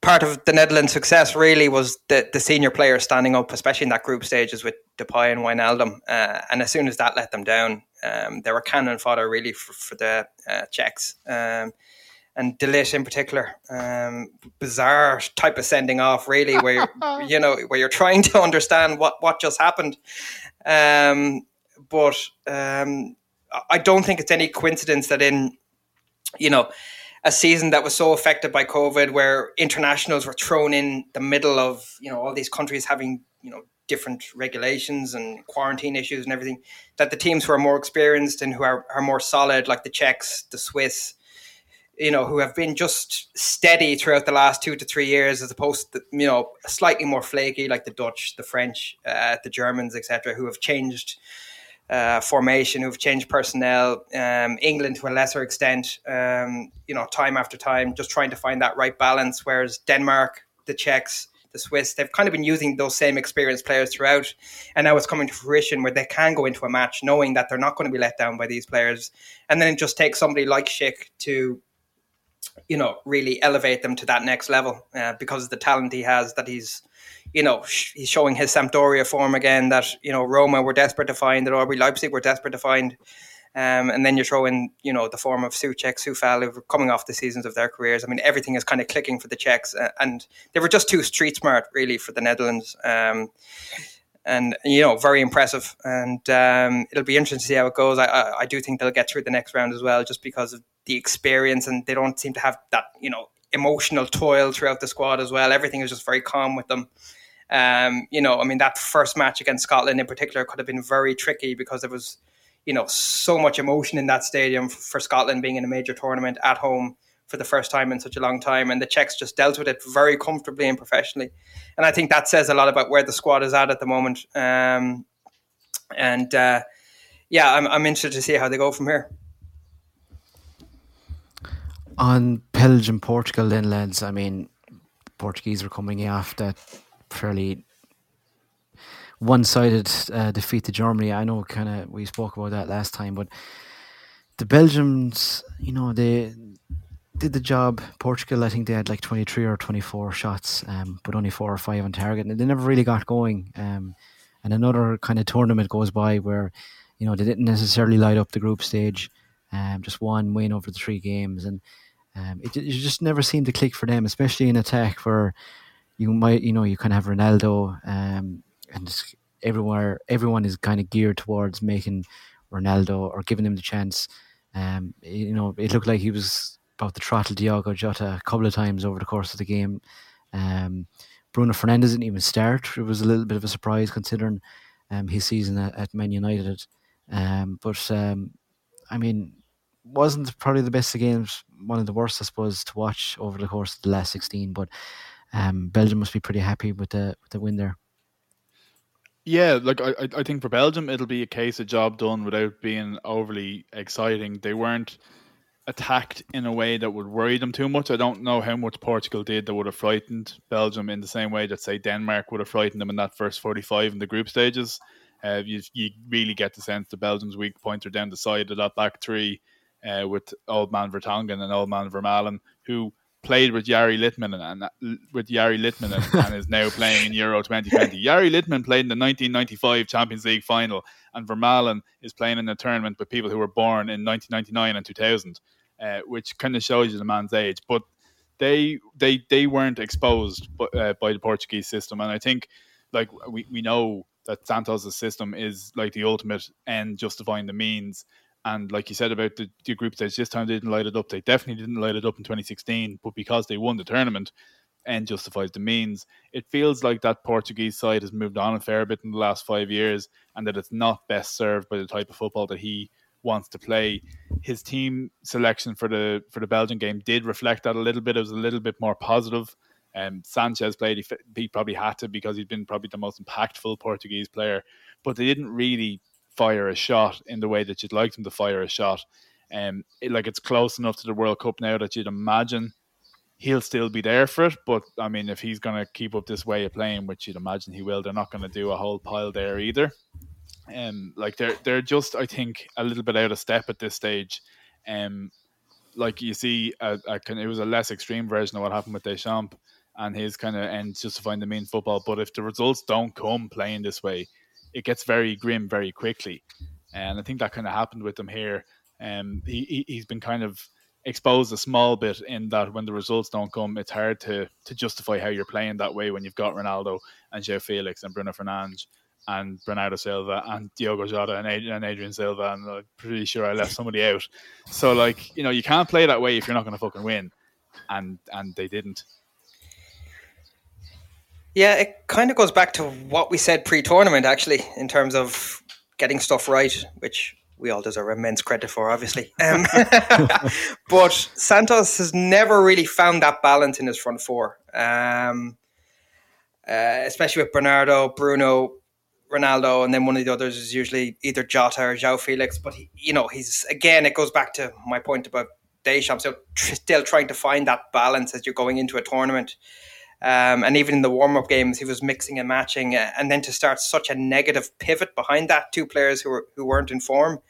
part of the Netherlands' success really was the the senior players standing up, especially in that group stages with Depay and Wijnaldum, uh, and as soon as that let them down, um, they were cannon fodder really for, for the uh, Czechs. Um, and De Ligt in particular, um, bizarre type of sending off, really, where you know where you're trying to understand what what just happened. Um, but um, I don't think it's any coincidence that in you know a season that was so affected by COVID, where internationals were thrown in the middle of you know all these countries having you know different regulations and quarantine issues and everything, that the teams who are more experienced and who are, are more solid, like the Czechs, the Swiss, you know, who have been just steady throughout the last two to three years, as opposed to you know slightly more flaky, like the Dutch, the French, uh, the Germans, etc., who have changed uh, formation, who've changed personnel. Um, England, to a lesser extent, um, you know, time after time, just trying to find that right balance. Whereas Denmark, the Czechs, the Swiss, they've kind of been using those same experienced players throughout, and now it's coming to fruition where they can go into a match knowing that they're not going to be let down by these players, and then it just takes somebody like Schick to you know, really elevate them to that next level uh, because of the talent he has that he's, you know, sh- he's showing his Sampdoria form again that, you know, Roma were desperate to find, that RB Leipzig were desperate to find. Um, and then you throw in, you know, the form of Soucek, Coufal, who are coming off the seasons of their careers. I mean, everything is kind of clicking for the Czechs. Uh, and they were just too street smart, really, for the Netherlands. Um, and you know, very impressive. And um, it'll be interesting to see how it goes. I, I, I, do think they'll get through the next round as well, just because of the experience, and they don't seem to have that you know emotional toil throughout the squad as well. Everything is just very calm with them. Um, you know, I mean, that first match against Scotland in particular could have been very tricky because there was, you know, so much emotion in that stadium for Scotland being in a major tournament at home for the first time in such a long time. And the Czechs just dealt with it very comfortably and professionally. And I think that says a lot about where the squad is at at the moment. Um, and uh, yeah, I'm, I'm interested to see how they go from here.
On Belgium, Portugal, then, I mean, Portuguese were coming off that fairly one-sided uh, defeat to Germany. I know, kind of, we spoke about that last time, but the Belgians, you know, they did the job. Portugal, I think they had like 23 or 24 shots, um, but only four or five on target. And they never really got going. Um, and another kind of tournament goes by where, you know, they didn't necessarily light up the group stage. Um, just one win over the three games. And um, it, it just never seemed to click for them, especially in attack where you might, you know, you kind of have Ronaldo um, and everywhere, everyone is kind of geared towards making Ronaldo or giving him the chance. Um, you know, it looked like he was about to throttle Diogo Jota a couple of times over the course of the game. Um, Bruno Fernandes didn't even start. It was a little bit of a surprise considering um, his season at, at Man United. Um, but um, I mean, wasn't probably the best of games. One of the worst, I suppose, to watch over the course of the last sixteen. But um, Belgium must be pretty happy with the with the win there.
Yeah, like I, I think for Belgium, it'll be a case of job done without being overly exciting. They weren't attacked in a way that would worry them too much. I don't know how much Portugal did that would have frightened Belgium in the same way that say Denmark would have frightened them in that first 45 in the group stages. Uh, you, you really get the sense the Belgium's weak points are down the side of that back three uh, with old man Vertonghen and old man Vermaelen, who played with Jari Litmanen and uh, with Jari Litmanen and, is now playing in Euro 2020. Jari Litmanen played in the 1995 Champions League final, and Vermaelen is playing in a tournament with people who were born in 1999 and 2000 uh, which kind of shows you the man's age. But they they they weren't exposed by, uh, by the Portuguese system, and I think like we, we know that Santos' system is like the ultimate end justifying the means. And like you said about the, the group stage, this time they didn't light it up. They definitely didn't light it up in 2016, but because they won the tournament, end justifies the means. It feels like that Portuguese side has moved on a fair bit in the last five years, and that it's not best served by the type of football that he wants to play. His team selection for the for the Belgian game did reflect that a little bit. It was a little bit more positive. Um, Sanches played. He, he probably had to because he's been probably the most impactful Portuguese player. But they didn't really fire a shot in the way that you'd like them to fire a shot. Um, it, like it's close enough to the World Cup now that you'd imagine he'll still be there for it. But I mean, if he's going to keep up this way of playing, which you'd imagine he will, they're not going to do a whole pile there either. Um, like they're they're just I think a little bit out of step at this stage. Um, like you see, a, a, it was a less extreme version of what happened with Deschamps and his kind of ends justifying the main football. But if the results don't come playing this way, it gets very grim very quickly. And I think that kind of happened with him here. Um, he, he's been kind of exposed a small bit in that when the results don't come, it's hard to to justify how you're playing that way when you've got Ronaldo and João Félix and Bruno Fernandes and Bernardo Silva and Diogo Jota and Adrian, and Adrian Silva and I'm pretty sure I left somebody out. So like you know you can't play that way if you're not going to fucking win, and and they didn't.
Yeah, it kind of goes back to what we said pre-tournament, actually, in terms of getting stuff right, which we all deserve immense credit for, obviously. Um, but Santos has never really found that balance in his front four, um, uh, especially with Bernardo, Bruno, Ronaldo, and then one of the others is usually either Jota or João Félix. But he, you know, he's again, it goes back to my point about Deschamps. So still trying to find that balance as you're going into a tournament. Um, and even in the warm up games, he was mixing and matching. Uh, and then to start such a negative pivot behind that, two players who were who weren't in form,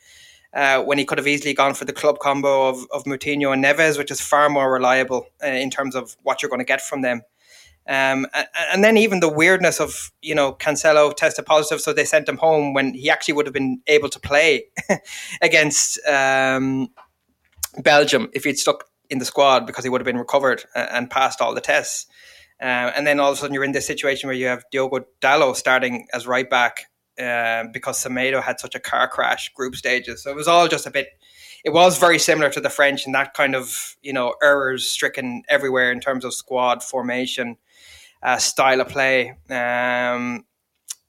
uh, when he could have easily gone for the club combo of, of Moutinho and Neves, which is far more reliable uh, in terms of what you're going to get from them. Um, and, and, then even the weirdness of you know Cancelo tested positive, so they sent him home when he actually would have been able to play against um, Belgium if he'd stuck in the squad because he would have been recovered and passed all the tests. Uh, and then all of a sudden you're in this situation where you have Diogo Dalot starting as right back uh, because Semedo had such a car crash group stages. So it was all just a bit. It was very similar to the French and that kind of you know errors stricken everywhere in terms of squad formation, uh, style of play, um,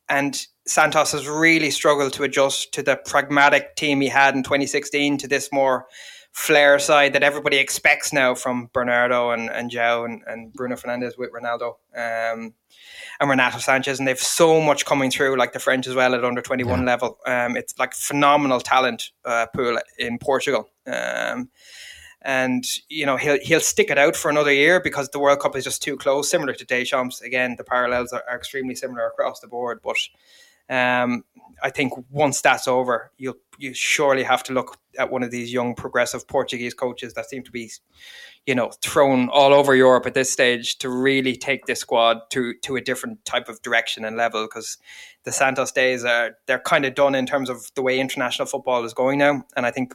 and Santos has really struggled to adjust to the pragmatic team he had in 2016 to this more flair side that everybody expects now from Bernardo and, and João and, and Bruno Fernandes with Ronaldo um, and Renato Sanches. And they've so much coming through, like the French as well at under 21 yeah. level. Um, it's like phenomenal talent uh, pool in Portugal. Um, and you know he'll he'll stick it out for another year because the World Cup is just too close. Similar to Deschamps, again the parallels are, are extremely similar across the board. But um, I think once that's over, you'll you surely have to look at one of these young progressive Portuguese coaches that seem to be, you know, thrown all over Europe at this stage to really take this squad to to a different type of direction and level. Because the Santos days are they're kind of done in terms of the way international football is going now, and I think,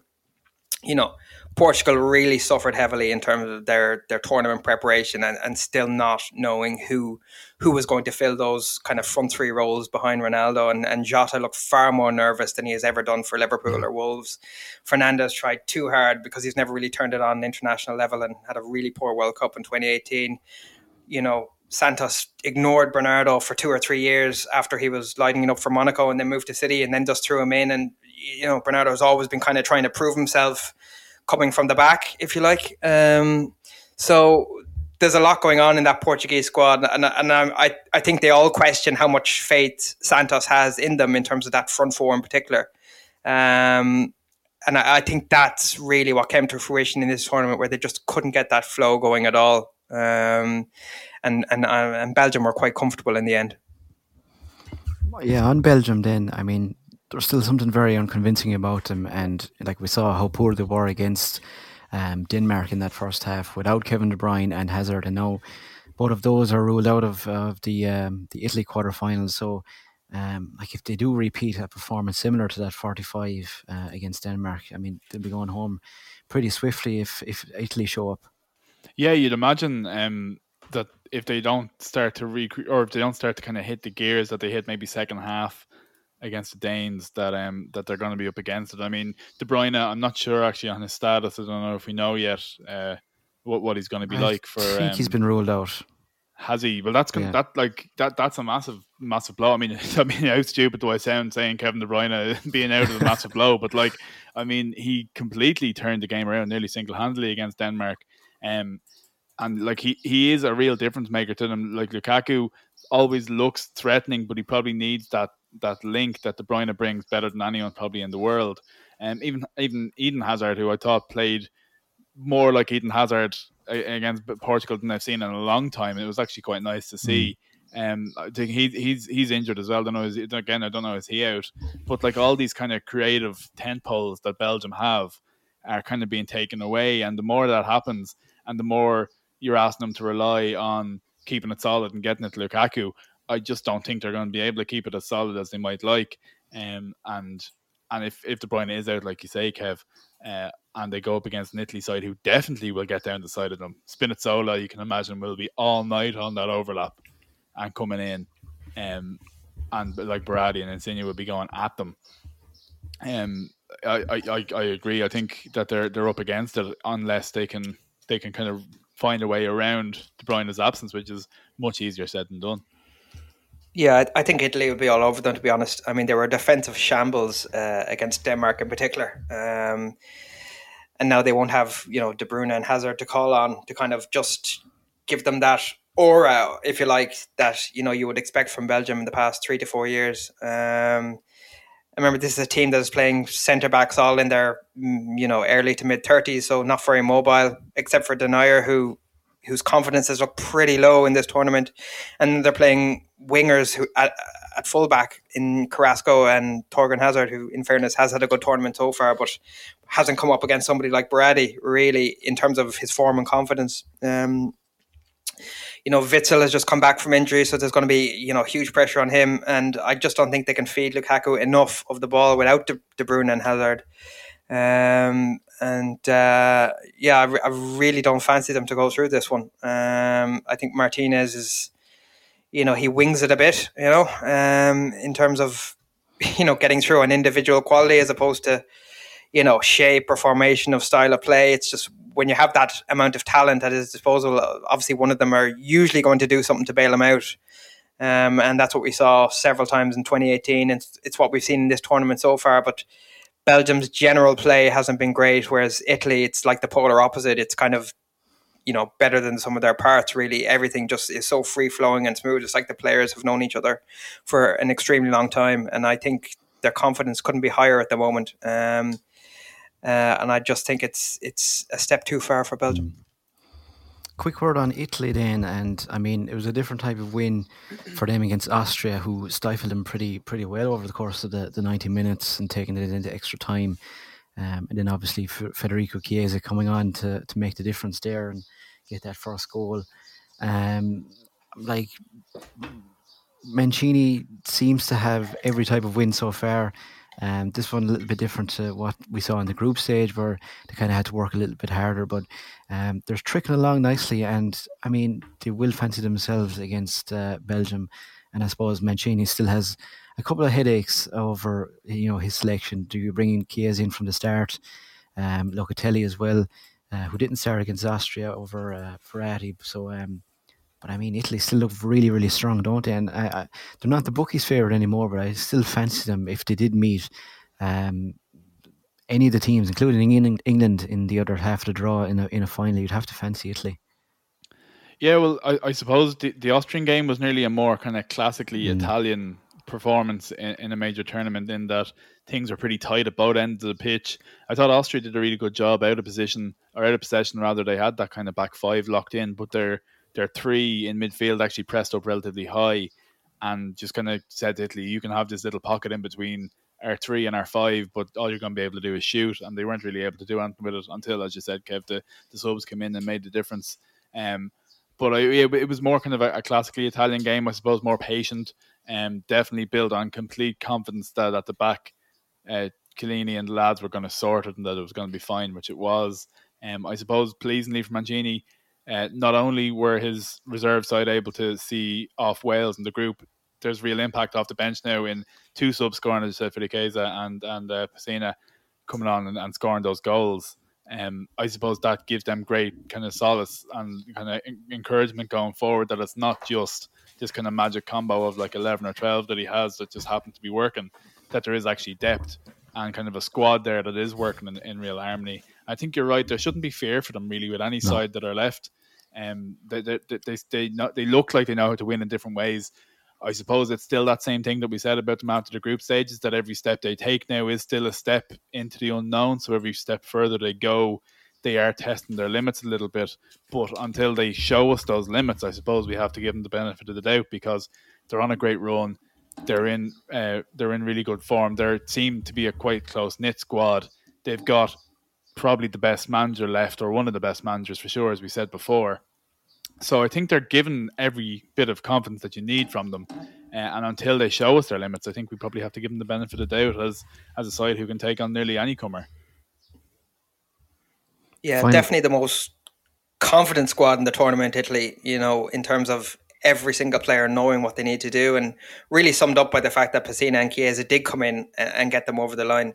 you know, Portugal really suffered heavily in terms of their their tournament preparation and, and still not knowing who who was going to fill those kind of front three roles behind Ronaldo and, and Jota looked far more nervous than he has ever done for Liverpool or Wolves. Fernandes tried too hard because he's never really turned it on international level and had a really poor World Cup in 2018. You know, Santos ignored Bernardo for two or three years after he was lighting up for Monaco and then moved to City and then just threw him in and you know Bernardo has always been kind of trying to prove himself coming from the back, if you like. Um, so there's a lot going on in that Portuguese squad, and, and I, I think they all question how much faith Santos has in them in terms of that front four in particular. Um, and I, I, think that's really what came to fruition in this tournament, where they just couldn't get that flow going at all. Um, and and uh, and Belgium were quite comfortable in the end.
Yeah, on Belgium, then I mean, there's still something very unconvincing about them. And like we saw how poor they were against um, Denmark in that first half without Kevin De Bruyne and Hazard. And now both of those are ruled out of, of the um, the Italy quarterfinals. So, um, like if they do repeat a performance similar to that 45 uh, against Denmark, I mean they'll be going home pretty swiftly if if Italy show up.
Yeah, you'd imagine um, that if they don't start to recreate or if they don't start to kind of hit the gears that they hit maybe second half against the Danes that um that they're going to be up against it. I mean, De Bruyne, I'm not sure actually on his status. I don't know if we know yet uh, what what he's going to be I like for. I
think um, he's been ruled out.
Has he? Well, that's yeah. that like that. That's a massive, massive blow. I mean, I mean, how stupid do I sound saying Kevin De Bruyne being out of a massive blow? But like, I mean, he completely turned the game around, nearly single handedly against Denmark. Um, and like he he is a real difference maker to them. Like Lukaku always looks threatening, but he probably needs that that link that De Bruyne brings better than anyone probably in the world. And um, even even Eden Hazard, who I thought played more like Eden Hazard against Portugal than I've seen in a long time. It was actually quite nice to see. Um, I think he, he's he's injured as well. I don't know. Is, again, I don't know. Is he out? But like all these kind of creative tent poles that Belgium have are kind of being taken away, and the more that happens, and the more you're asking them to rely on keeping it solid and getting it to Lukaku, I just don't think they're going to be able to keep it as solid as they might like. Um, and and if if De Bruyne is out, like you say, Kev, uh, and they go up against an Italy side who definitely will get down the side of them. Spinazzola, you can imagine, will be all night on that overlap and coming in. Um, and like Berardi and Insigne will be going at them. Um, I, I, I agree. I think that they're they're up against it unless they can they can kind of find a way around De Bruyne's absence, which is much easier said than done.
Yeah, I think Italy would be all over them. To be honest, I mean they were defensive shambles uh, against Denmark in particular. Um, and now they won't have you know De Bruyne and Hazard to call on to kind of just give them that aura, if you like, that you know you would expect from Belgium in the past three to four years. Um, I remember this is a team that is playing centre backs all in their mm, you know early to mid thirties, so not very mobile, except for Denayer, who whose confidence has looked pretty low in this tournament, and they're playing wingers who at, at fullback in Carrasco and Thorgan Hazard, who in fairness has had a good tournament so far, but hasn't come up against somebody like Berardi really in terms of his form and confidence. Um, you know, Witsel has just come back from injury, so there's going to be you know huge pressure on him, and I just don't think they can feed Lukaku enough of the ball without De, De Bruyne and Hazard. Um, and uh, yeah, I, re- I, really don't fancy them to go through this one. Um, I think Martinez is, you know, he wings it a bit, you know, um, in terms of you know getting through an individual quality as opposed to you know shape or formation of style of play. It's just when you have that amount of talent at his disposal, obviously one of them are usually going to do something to bail him out. Um, and that's what we saw several times in 2018. And it's, it's what we've seen in this tournament so far. But Belgium's general play hasn't been great, whereas Italy, it's like the polar opposite. It's kind of, you know, better than some of their parts, really. Everything just is so free flowing and smooth. It's like the players have known each other for an extremely long time. And I think their confidence couldn't be higher at the moment. Um, uh, and I just think it's it's a step too far for Belgium. Mm.
Quick word on Italy then, and I mean it was a different type of win for them against Austria, who stifled them pretty pretty well over the course of the, the ninety minutes and taking it into extra time. Um, and then obviously Federico Chiesa coming on to, to make the difference there and get that first goal. Um, like Mancini seems to have every type of win so far. Um, this one a little bit different to what we saw in the group stage, where they kind of had to work a little bit harder. But um, they're trickling along nicely, and I mean they will fancy themselves against uh, Belgium. And I suppose Mancini still has a couple of headaches over you know his selection. Do you bring in Chiesa in from the start? Um, Locatelli as well, uh, who didn't start against Austria over uh, Verratti. So um, but I mean, Italy still look really, really strong, don't they? And I, I, they're not the bookies' favourite anymore, but I still fancy them if they did meet um, any of the teams, including England, England in the other half of the draw in a in a final. You'd have to fancy Italy.
Yeah, well, I, I suppose the, the Austrian game was nearly a more kind of classically mm. Italian performance in, in, a major tournament in that things were pretty tight at both ends of the pitch. I thought Austria did a really good job out of position or out of possession rather. They had that kind of back five locked in, but they're their three in midfield actually pressed up relatively high and just kind of said to Italy, you can have this little pocket in between our three and our five, but all you're going to be able to do is shoot. And they weren't really able to do anything with it until, as you said, Kev, the, the subs came in and made the difference. Um, but I, it, it, was more kind of a, a, classically Italian game, I suppose, more patient and um, definitely built on complete confidence that at the back, uh, Chiellini and the lads were going to sort it and that it was going to be fine, which it was. Um, I suppose pleasingly for Mancini, uh, not only were his reserve side able to see off Wales in the group, there's real impact off the bench now in two subs scoring, as you said, Feliqueza and and uh, coming on and, and, scoring those goals. Um, I suppose that gives them great kind of solace and kind of encouragement going forward that it's not just this kind of magic combo of like 11 or 12 that he has that just happened to be working, that there is actually depth and kind of a squad there that is working in, in real harmony. I think you're right. There shouldn't be fear for them really with any no. side that are left. Um, they they they they, not, they look like they know how to win in different ways. I suppose it's still that same thing that we said about them after the group stages that every step they take now is still a step into the unknown. So every step further they go, they are testing their limits a little bit. But until they show us those limits, I suppose we have to give them the benefit of the doubt because they're on a great run. They're in uh, they're in really good form. They seem to be a quite close knit squad. They've got probably the best manager left, or one of the best managers for sure, as we said before. So I think they're given every bit of confidence that you need from them. Uh, and until they show us their limits, I think we probably have to give them the benefit of doubt as as a side who can take on nearly any comer.
Yeah, Fine. definitely the most confident squad in the tournament, Italy, you know, in terms of every single player knowing what they need to do and really summed up by the fact that Pessina and Chiesa did come in and get them over the line.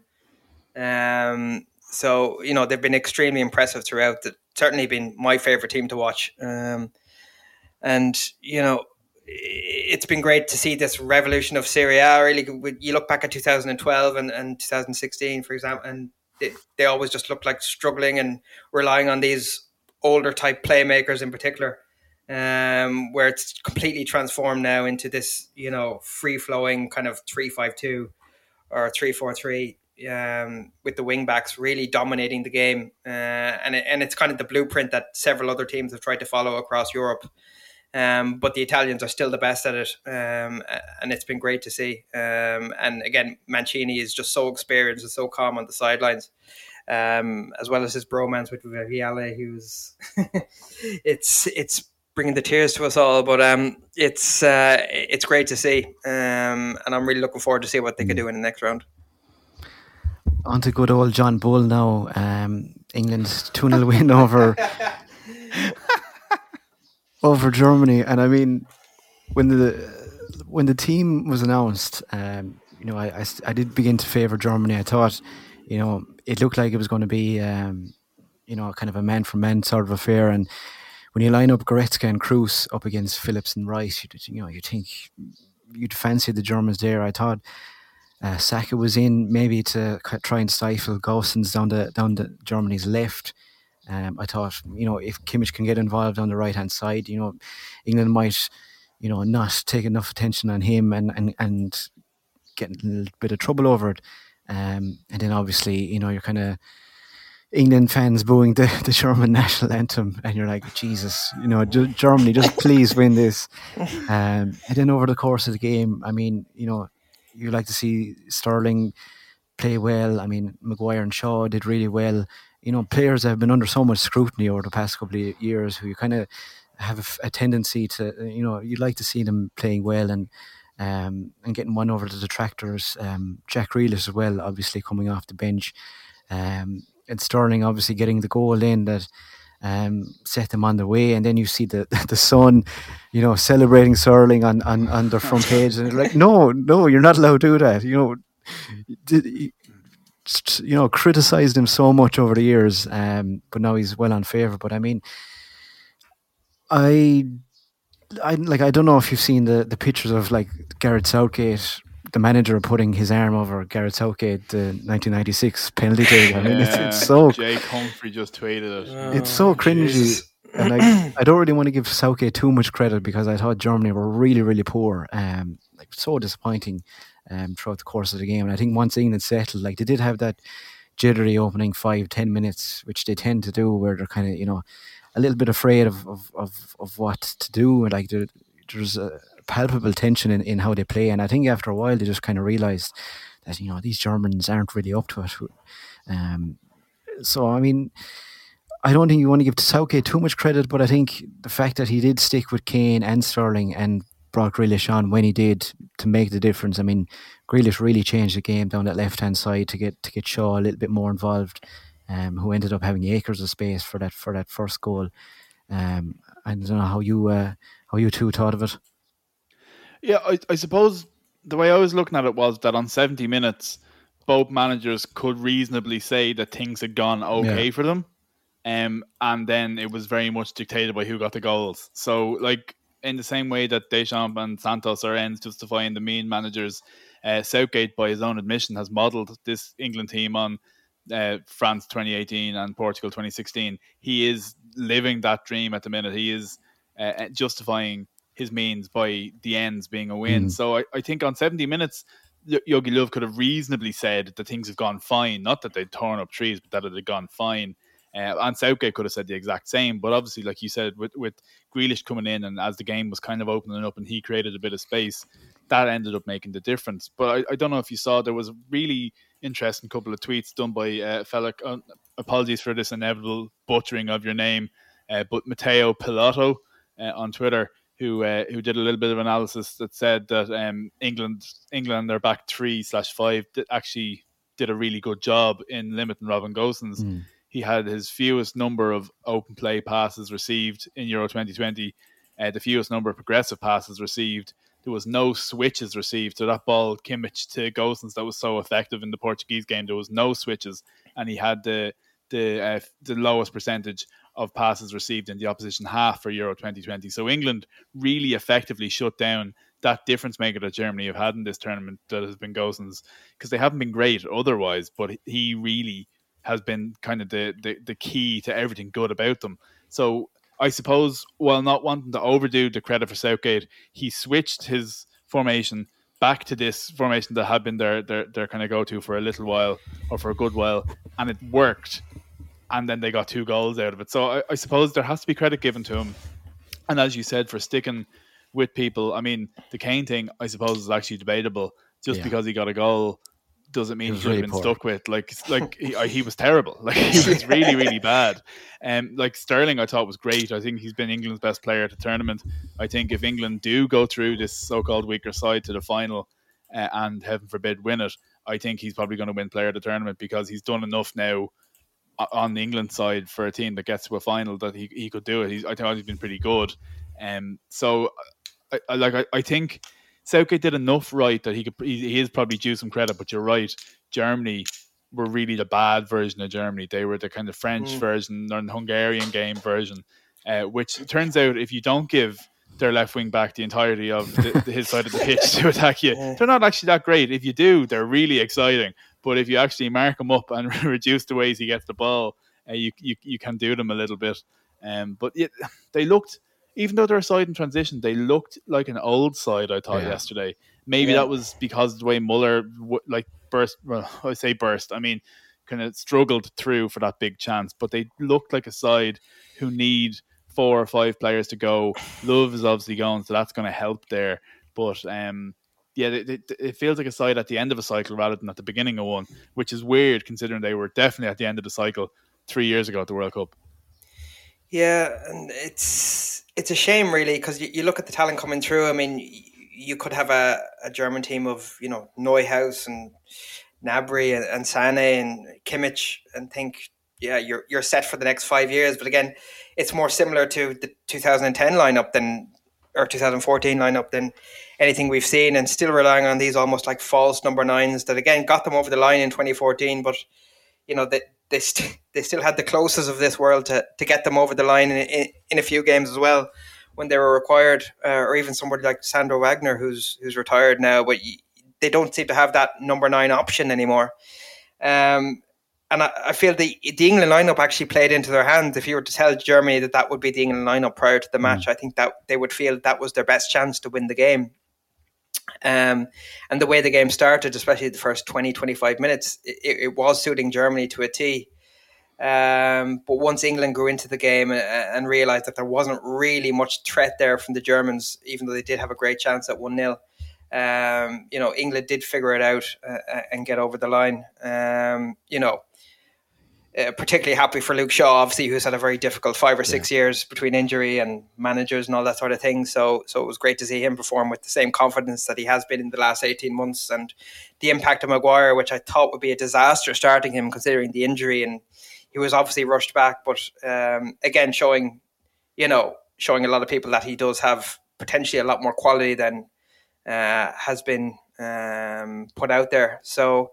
Um, so, you know, they've been extremely impressive throughout. It's certainly been my favourite team to watch. Um, and, you know, it's been great to see this revolution of Serie A. Really, you look back at 2012 and, and 2016, for example, and they, they always just looked like struggling and relying on these older type playmakers in particular. Um, where it's completely transformed now into this, you know, free flowing kind of three five two or three four three um, with the wing backs really dominating the game, uh, and it, and it's kind of the blueprint that several other teams have tried to follow across Europe. Um, but the Italians are still the best at it, um, and it's been great to see. Um, and again, Mancini is just so experienced and so calm on the sidelines, um, as well as his bromance with Vialli, who's it's it's bringing the tears to us all. But um, it's uh, it's great to see, um, and I'm really looking forward to see what they can do in the next round.
On to good old John Bull now. Um, England's 2 0 win over over Germany, and I mean, when the when the team was announced, um, you know, I, I, I did begin to favour Germany. I thought, you know, it looked like it was going to be, um, you know, kind of a man for man sort of affair. And when you line up Goretzka and Kroos up against Phillips and Rice, you, you know, you think you'd fancy the Germans there. I thought uh, Saka was in maybe to try and stifle Gosens down the down the Germany's left. Um, I thought, you know, if Kimmich can get involved on the right hand side, you know, England might, you know, not take enough attention on him and and and get a little bit of trouble over it. Um, and then obviously, you know, you're kind of England fans booing the, the German national anthem, and you're like, Jesus, you know, Germany, just please win this. Um, and then over the course of the game, I mean, you know, you like to see Sterling play well. I mean, Maguire and Shaw did really well you know, players have been under so much scrutiny over the past couple of years who you kind of have a, a, tendency to, you know, you'd like to see them playing well and um, and getting one over the detractors. Um, Jack Grealish as well, obviously coming off the bench, um, and Sterling obviously getting the goal in that um, set them on the way. And then you see the the Sun, you know, celebrating Sterling on on, on their front page, and like, no, no, you're not allowed to do that. You know, you know criticized him so much over the years, um, but now he's well on favor. But I mean, I, I like I don't know if you've seen the the pictures of like Gareth Southgate, the manager putting his arm over Gareth Southgate, the 1996 penalty take. I mean, yeah. it's, it's, so.
Jake Humphrey just tweeted
it. it's so cringy. Jesus. And I, I don't really want to give Southgate too much credit because I thought Germany were really, really poor. Um, like so disappointing um, throughout the course of the game. And I think once England settled, like they did have that jittery opening five, ten minutes, which they tend to do, where they're kind of, you know, a little bit afraid of, of, of, of what to do. Like there, there's a palpable tension in, in how they play. And I think after a while, they just kind of realised that, you know, these Germans aren't really up to it. Um, so, I mean, I don't think you want to give Southgate too much credit, but I think the fact that he did stick with Kane and Sterling and brought Grealish on when he did to make the difference. I mean, Grealish really changed the game down that left hand side to get to get Shaw a little bit more involved, um, who ended up having acres of space for that for that first goal. Um, I don't know how you uh, how you two thought of it.
Yeah, I, I suppose the way I was looking at it was that on seventy minutes, both managers could reasonably say that things had gone okay yeah. for them. Um, and then it was very much dictated by who got the goals. So, like, in the same way that Deschamps and Santos are ends justifying the mean managers, uh, Southgate, by his own admission, has modelled this England team on uh, France 2018 and Portugal 2016. He is living that dream at the minute. He is uh justifying his means by the ends being a win. Mm. So I, I, think on 70 minutes, Jogi Löw could have reasonably said that things have gone fine. Not that they'd torn up trees, but that it had gone fine. Uh, and Southgate could have said the exact same, but obviously, like you said, with with Grealish coming in and as the game was kind of opening up and he created a bit of space, that ended up making the difference. But I, I don't know if you saw there was a really interesting couple of tweets done by uh, fella. Uh, apologies for this inevitable butchering of your name, uh, but Matteo Pilato. uh, on Twitter who uh, who did a little bit of analysis that said that um, England England their back three slash five actually did a really good job in limiting Robin Gosens. Mm. He had his fewest number of open play passes received in Euro 2020, uh, the fewest number of progressive passes received. There was no switches received. So that ball, Kimmich to Gosens, that was so effective in the Portuguese game. There was no switches, and he had the the uh, the lowest percentage of passes received in the opposition half for Euro 2020. So England really effectively shut down that difference maker that Germany have had in this tournament that has been Gosens because they haven't been great otherwise, but he really has been kind of the, the, the key to everything good about them. So I suppose while not wanting to overdo the credit for Southgate, he switched his formation back to this formation that had been their their, their kind of go to for a little while or for a good while, and it worked and then they got two goals out of it. So I, I, suppose there has to be credit given to him. And as you said, for sticking with people, I mean, the Kane thing, I suppose, is actually debatable. Just yeah. because he got a goal doesn't mean he, he should really have been poor. stuck with. Like, like he, he, was terrible. Like he was really, really bad. And um, like Sterling, I thought was great. I think he's been England's best player at the tournament. I think if England do go through this so-called weaker side to the final, uh, and heaven forbid win it, I think he's probably going to win player of the tournament because he's done enough now on the England side for a team that gets to a final that he, he could do it. He's, I think he's been pretty good. Um, so, I, I like I, I think Southgate did enough right that he could he, he is probably due some credit. But you're right, Germany were really the bad version of Germany. They were the kind of French mm. version or Hungarian game version, uh, which turns out if you don't give their left wing back the entirety of the, his side of the pitch to attack you, they're not actually that great. If you do, they're really exciting. But if you actually mark him up and reduce the ways he gets the ball, uh, you, you you can do them a little bit. Um, but it, they looked, even though they're a side in transition, they looked like an old side. I thought yeah. yesterday. Maybe yeah. that was because the way Muller like burst. Well, I say burst. I mean, kind of struggled through for that big chance. But they looked like a side who need four or five players to go. Löw is obviously gone, so that's going to help there. But um, yeah, it, it, feels like a side at the end of a cycle rather than at the beginning of one, which is weird considering they were definitely at the end of the cycle three years ago at the World Cup.
Yeah, and it's it's a shame really because you, you look at the talent coming through. I mean, you could have a, a German team of you know Neuhaus and Gnabry and, and Sane and Kimmich and think yeah you're you're set for the next five years. But again, it's more similar to the 2010 lineup than or 2014 lineup than anything we've seen, and still relying on these almost like false number nines that again got them over the line in 2014, but you know they they, st- they still had the Kloses of this world to, to get them over the line in, in, in a few games as well when they were required, uh, or even somebody like Sandro Wagner who's who's retired now, but they don't seem to have that number nine option anymore. Um, and I, I, feel the the England lineup actually played into their hands. If you were to tell Germany that that would be the England lineup prior to the mm. match, I think that they would feel that was their best chance to win the game. Um, and the way the game started, especially the first 20, 25 minutes, it, it was suiting Germany to a T. Um, but once England grew into the game and, and, realized that there wasn't really much threat there from the Germans, even though they did have a great chance at 1 0, um, you know, England did figure it out uh, and get over the line. Um, you know, uh, particularly happy for Luke Shaw, obviously, who's had a very difficult five or six yeah. years between injury and managers and all that sort of thing. So, so it was great to see him perform with the same confidence that he has been in the last eighteen months, and the impact of Maguire, which I thought would be a disaster starting him considering the injury, and he was obviously rushed back, but um, again showing, you know, showing a lot of people that he does have potentially a lot more quality than uh, has been um, put out there. So.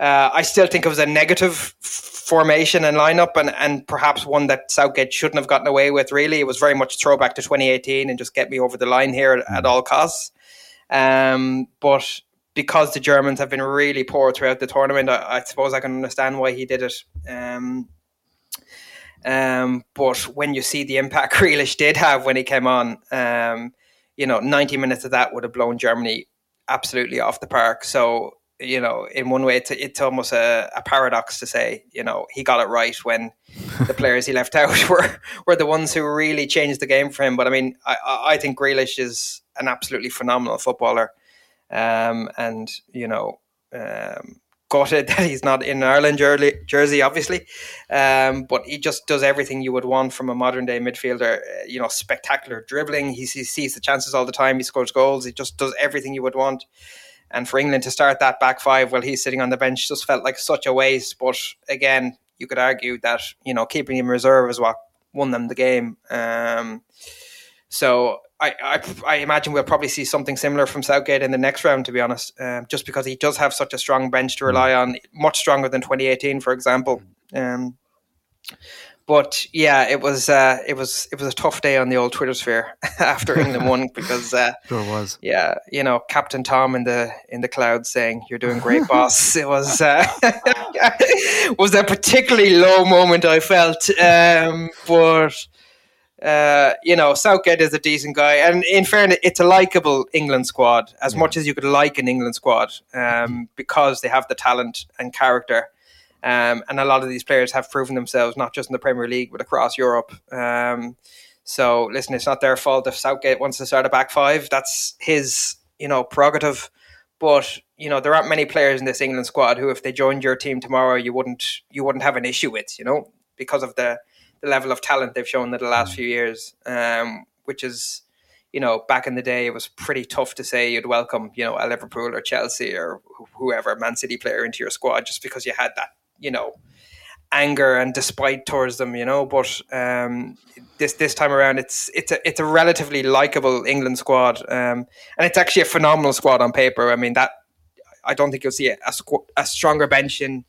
Uh, I still think it was a negative formation and lineup, and, and perhaps one that Southgate shouldn't have gotten away with. Really, it was very much a throwback to 2018 and just get me over the line here at, at all costs. Um, but because the Germans have been really poor throughout the tournament, I, I suppose I can understand why he did it. Um, um, but when you see the impact Grealish did have when he came on, um, you know, 90 minutes of that would have blown Germany absolutely off the park. So you know, in one way, it's, it's almost a, a, paradox to say, you know, he got it right when the players he left out were, were the ones who really changed the game for him. But I mean, I, I think Grealish is an absolutely phenomenal footballer. Um, and, you know, um, gutted that he's not in Ireland jersey, obviously. Um, but he just does everything you would want from a modern day midfielder. Uh, you know, spectacular dribbling. He, he sees the chances all the time. He scores goals. He just does everything you would want. And for England to start that back five while he's sitting on the bench just felt like such a waste. But again, you could argue that you know keeping him reserve is what won them the game. Um, so I, I, I, imagine we'll probably see something similar from Southgate in the next round, to be honest, um, just because he does have such a strong bench to rely on, much stronger than 2018, for example. Um, but yeah, it was uh, it was it was a tough day on the old Twitter sphere after England won because uh,
sure was.
Yeah, you know, Captain Tom in the in the clouds saying "You're doing great, boss." It was uh, was a particularly low moment I felt, um, but uh, you know, Southgate is a decent guy, and in fairness, it's a likable England squad as yeah. much as you could like an England squad um, because they have the talent and character. Um, and a lot of these players have proven themselves not just in the Premier League but across Europe. Um, so listen, it's not their fault if Southgate wants to start a back five. That's his, you know, prerogative. But you know, there aren't many players in this England squad who, if they joined your team tomorrow, you wouldn't you wouldn't have an issue with. You know, because of the the level of talent they've shown in the last mm. few years, um, which is, you know, back in the day, it was pretty tough to say you'd welcome, you know, a Liverpool or Chelsea or whoever Man City player into your squad just because you had that, you know, anger and despite towards them, you know. But um, this this time around, it's it's a it's a relatively likable England squad, um, and it's actually a phenomenal squad on paper. I mean that I don't think you'll see a, a, a stronger bench in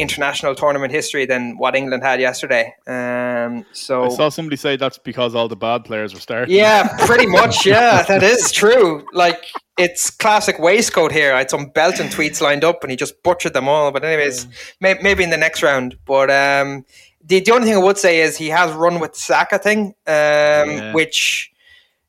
international tournament history than what England had yesterday. Um, so
I saw somebody say that's because all the bad players were starting.
Yeah, pretty much. Yeah, that is true. Like it's classic waistcoat here. I had some Belton tweets lined up, and he just butchered them all. But anyways, yeah. may, maybe in the next round. But um, the the only thing I would say is he has run with the Saka thing, um, yeah. which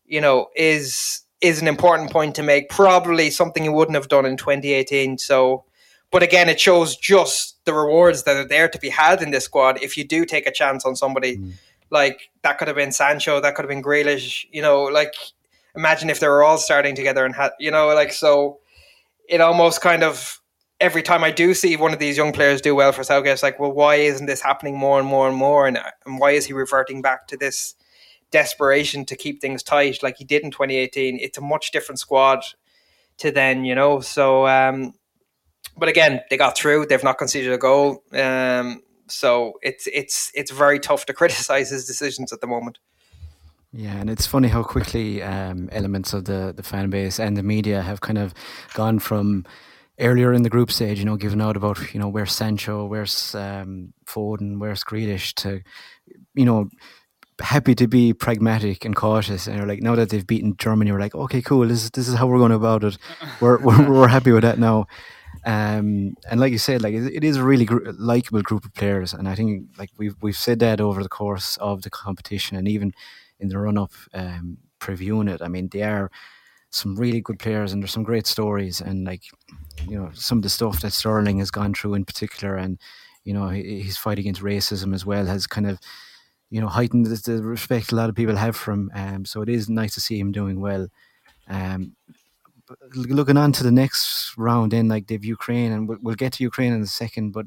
you know is is an important point to make. Probably something he wouldn't have done in 2018. So but again, it shows just the rewards that are there to be had in this squad if you do take a chance on somebody. Mm. Like that could have been Sancho, that could have been Grealish. You know, like imagine if they were all starting together and had, you know, like so. It almost kind of every time I do see one of these young players do well for Southgate, it's like, well, why isn't this happening more and more and more? And, and why is he reverting back to this desperation to keep things tight like he did in 2018? It's a much different squad to then, you know. So um, but again, they got through. They've not conceded a goal. Um, so it's it's it's very tough to criticize his decisions at the moment.
Yeah, and it's funny how quickly um, elements of the, the fan base and the media have kind of gone from earlier in the group stage, you know, giving out about, you know, where's Sancho, where's um, Foden, where's Grealish, to, you know, happy to be pragmatic and cautious. And you're like, now that they've beaten Germany, we're like, okay, cool, this is, this is how we're going about it. We're, we're, we're happy with that now. Um, and like you said, like it, it is a really gr- likable group of players, and I think like we've we've said that over the course of the competition, and even in the run up, um, previewing it. I mean, they are some really good players, and there's some great stories, and like you know some of the stuff that Sterling has gone through in particular, and you know his fight against racism as well has kind of you know heightened the, the respect a lot of people have for him. Um, so it is nice to see him doing well. Um, looking on to the next round, then like they've Ukraine, and we'll, we'll get to Ukraine in a second, but.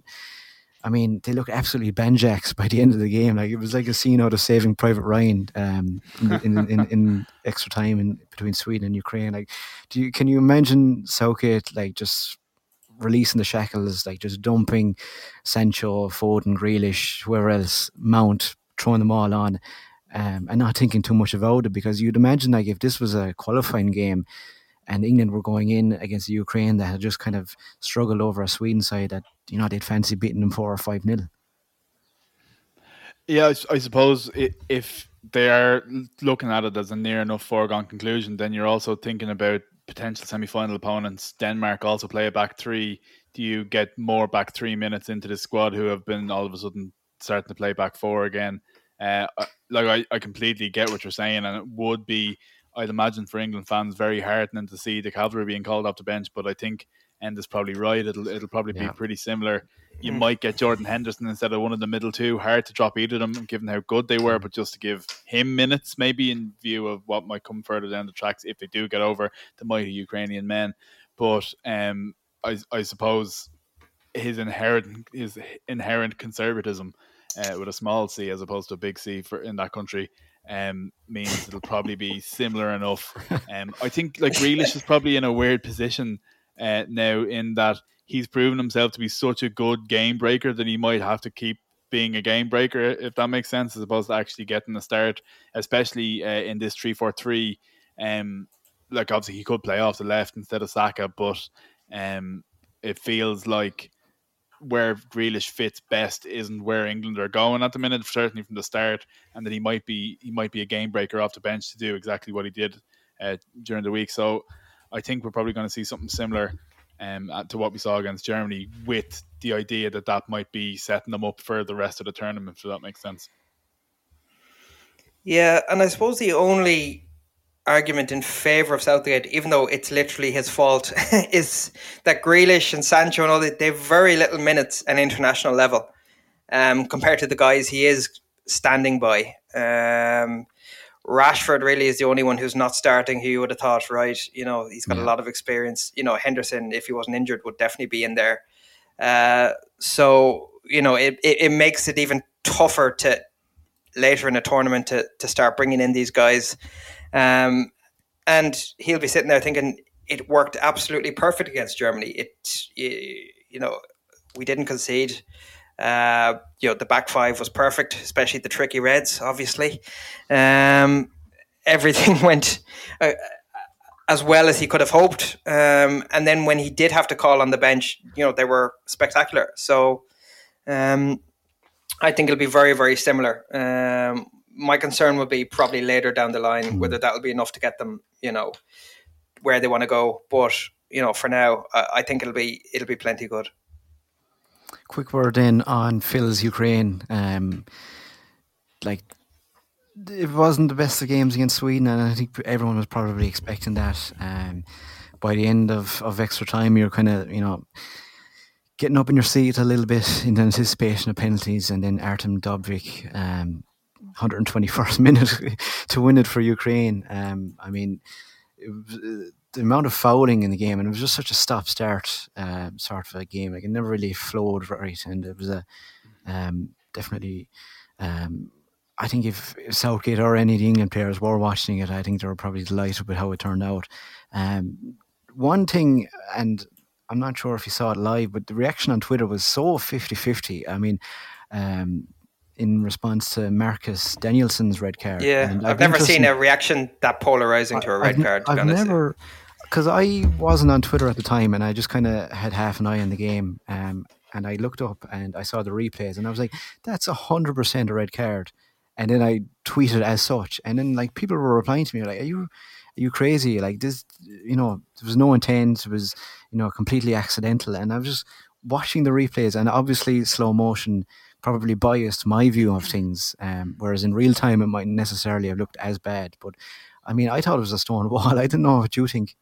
I mean, they look absolutely banjacks by the end of the game. Like it was like a scene out of Saving Private Ryan um, in, in, in, in, extra time in between Sweden and Ukraine. Like, do you can you imagine Southgate like just releasing the shackles, like just dumping Sancho, Foden, Grealish, whoever else, Mount, throwing them all on, um, and not thinking too much about it because you'd imagine like if this was a qualifying game, and England were going in against the Ukraine that had just kind of struggled over a Sweden side that you know they'd fancy beating them four or five nil.
Yeah, I, suppose if they are looking at it as a near enough foregone conclusion, then you're also thinking about potential semi-final opponents. Denmark also play a back three. Do you get more back three minutes into the squad who have been all of a sudden starting to play back four again? Uh, like I, I completely get what you're saying, and it would be I'd imagine for England fans very heartening to see the cavalry being called off the bench. But I think Enda's probably right. It'll it'll probably yeah. be pretty similar. You mm. might get Jordan Henderson instead of one of the middle two. Hard to drop either of them, given how good they were. Mm. But just to give him minutes, maybe in view of what might come further down the tracks if they do get over the mighty Ukrainian men. But um, I I suppose his inherent his inherent conservatism uh, with a small c as opposed to a big C for in that country um, means it'll probably be similar enough. Um, I think like Grealish is probably in a weird position uh, now in that he's proven himself to be such a good game breaker that he might have to keep being a game breaker, if that makes sense, as opposed to actually getting the start, especially uh, in this 3 4 3. Um, like, obviously, he could play off the left instead of Saka, but um, it feels like where Grealish fits best isn't where England are going at the minute, certainly from the start, and that he might be he might be a game breaker off the bench to do exactly what he did uh, during the week. So I think we're probably going to see something similar um, to what we saw against Germany, with the idea that that might be setting them up for the rest of the tournament. If that makes sense.
Yeah, and I suppose the only argument in favour of Southgate, even though it's literally his fault, is that Grealish and Sancho and all that they have very little minutes at international level um, compared to the guys he is standing by. Um, Rashford really is the only one who's not starting. Who you would have thought, right? You know, he's got yeah. a lot of experience. You know, Henderson, if he wasn't injured, would definitely be in there. Uh, so you know, it, it, it makes it even tougher to later in a tournament to to start bringing in these guys. Um, and he'll be sitting there thinking it worked absolutely perfect against Germany. It you know we didn't concede. Uh, you know, the back five was perfect, especially the tricky Reds, obviously. Um, everything went uh, as well as he could have hoped. Um, and then when he did have to call on the bench, you know, they were spectacular. So um, I think it'll be very, very similar. My concern would be probably later down the line mm. whether that'll be enough to get them, you know, where they want to go. But you know, for now, I, I think it'll be it'll be plenty good.
Quick word in on Phil's Ukraine. Um, like it wasn't the best of games against Sweden, and I think everyone was probably expecting that. Um, by the end of, of extra time, you're kind of you know getting up in your seat a little bit in anticipation of penalties, and then Artem Dovbyk, um, 121st minute to win it for Ukraine. Um, I mean, was, the amount of fouling in the game, and it was just such a stop-start uh, sort of a game. Like it never really flowed right, and it was a um, definitely. Um, I think if, if, Southgate or any of the England players were watching it, I think they were probably delighted with how it turned out. Um, one thing, and I'm not sure if you saw it live, but the reaction on Twitter was so 50 50. I mean, um, in response to Marcus Danielson's red card.
Yeah, I've, I've never seen a reaction that polarizing to a red
I've,
card.
I've never, because I wasn't on Twitter at the time, and I just kind of had half an eye on the game. Um, and I looked up and I saw the replays, and I was like, "That's a hundred percent a red card." And then I tweeted as such, and then like people were replying to me like, "Are you, are you crazy? Like this, you know, there was no intent. It was, you know, completely accidental." And I was just watching the replays, and obviously slow motion probably biased my view of things. Um, whereas in real time, it mightn't necessarily have looked as bad. But I mean, I thought it was a stone wall. I didn't know what you think.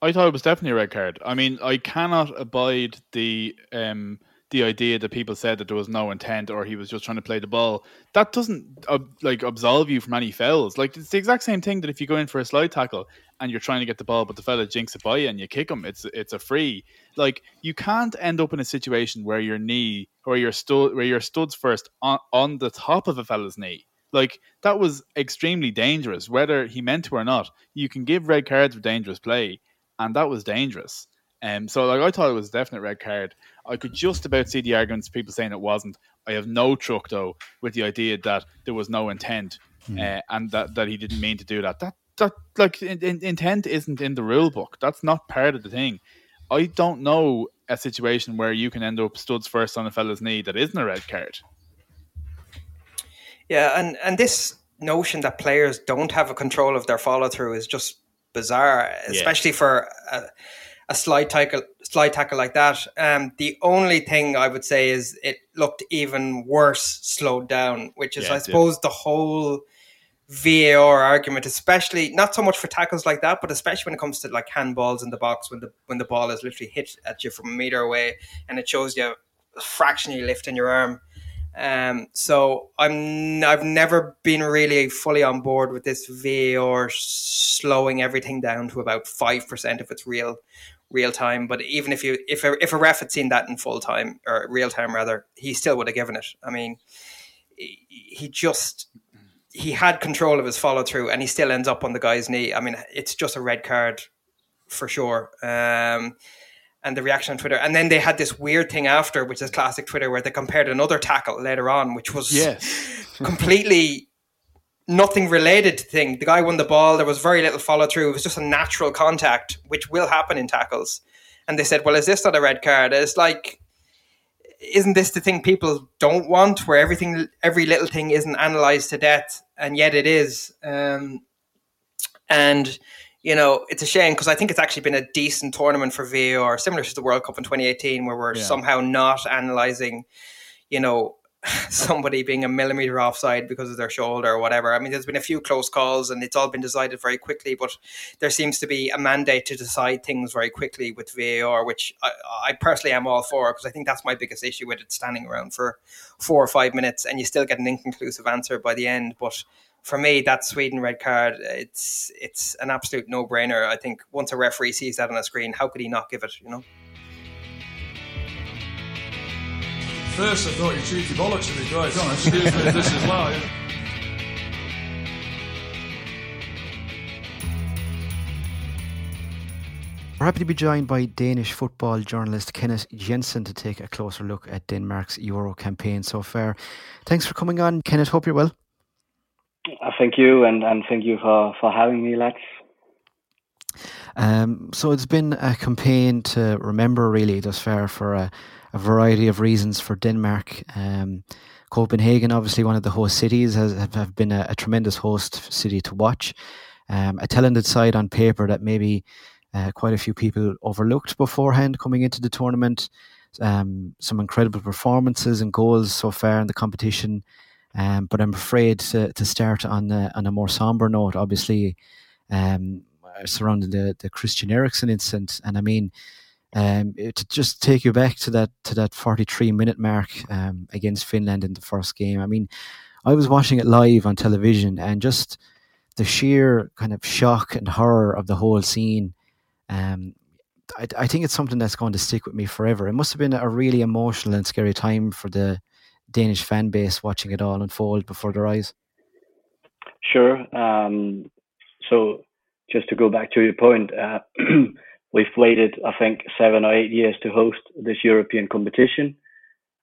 I thought it was definitely a red card. I mean, I cannot abide the um, the idea that people said that there was no intent or he was just trying to play the ball. That doesn't uh, like absolve you from any fouls. Like it's the exact same thing that if you go in for a slide tackle and you're trying to get the ball, but the fella jinks it by you and you kick him, it's it's a free. Like you can't end up in a situation where your knee or your stud where your studs first on, on the top of a fella's knee. Like that was extremely dangerous, whether he meant to or not. You can give red cards for dangerous play, and that was dangerous. Um, so like I thought it was a definite red card. I could just about see the arguments people saying it wasn't. I have no truck though with the idea that there was no intent mm. uh, and that, that he didn't mean to do that. That that like in, in, intent isn't in the rule book. That's not part of the thing. I don't know a situation where you can end up studs first on a fella's knee that isn't a red card.
Yeah, and and this notion that players don't have a control of their follow through is just bizarre, especially yeah. for a, a slide tackle, slide tackle like that. Um, the only thing I would say is it looked even worse slowed down, which is, yeah, I suppose, the whole VAR argument, especially not so much for tackles like that, but especially when it comes to like handballs in the box when the when the ball is literally hit at you from a meter away and it shows you fractionally lifting your lift in your arm. Um, so I'm I've never been really fully on board with this VAR slowing everything down to about five percent if it's real real time. But even if you if a, if a ref had seen that in full time or real time rather, he still would have given it. I mean, he just he had control of his follow through, and he still ends up on the guy's knee. I mean, it's just a red card for sure. Um, and the reaction on Twitter. And then they had this weird thing after, which is classic Twitter, where they compared another tackle later on, which was
yes.
completely nothing related to thing. The guy won the ball. There was very little follow through. It was just a natural contact, which will happen in tackles. And they said, "Well, is this not a red card?" It's like, isn't this the thing people don't want, where everything, every little thing, isn't analyzed to death, and yet it is. Um, and you know, it's a shame because I think it's actually been a decent tournament for VAR, similar to the World Cup in 2018, where we're yeah. somehow not analysing, you know, somebody being a millimeter offside because of their shoulder or whatever. I mean, there's been a few close calls and it's all been decided very quickly, but there seems to be a mandate to decide things very quickly with VAR, which I, I personally am all for because I think that's my biggest issue with it standing around for four or five minutes and you still get an inconclusive answer by the end. But for me, that Sweden red card, it's it's an absolute no brainer. I think once a referee sees that on a screen, how could he not give it? You know.
First, I thought you cheeky bollocks to be quite honest. Excuse me, this is live.
We're happy to be joined by Danish football journalist Kenneth Jensen to take a closer look at Denmark's Euro campaign so far. Thanks for coming on, Kenneth. Hope you're well.
Uh, thank you, and, and thank you for, for having me, lads.
Um, so it's been a campaign to remember, really, thus far for a, a variety of reasons for Denmark. Um, Copenhagen, obviously one of the host cities, has have been a, a tremendous host city to watch. Um, a talented side on paper that maybe uh, quite a few people overlooked beforehand coming into the tournament. Um, some incredible performances and goals so far in the competition. Um, but I'm afraid to, to start on a, on a more somber note, obviously, um, surrounding the, the Christian Eriksen incident. And I mean, um, to just take you back to that to that 43 minute mark um, against Finland in the first game. I mean, I was watching it live on television, and just the sheer kind of shock and horror of the whole scene. Um, I, I think it's something that's going to stick with me forever. It must have been a really emotional and scary time for the Danish fan base watching it all unfold before their eyes?
Sure. Um, so just to go back to your point, uh, we've waited, I think, seven or eight years to host this European competition.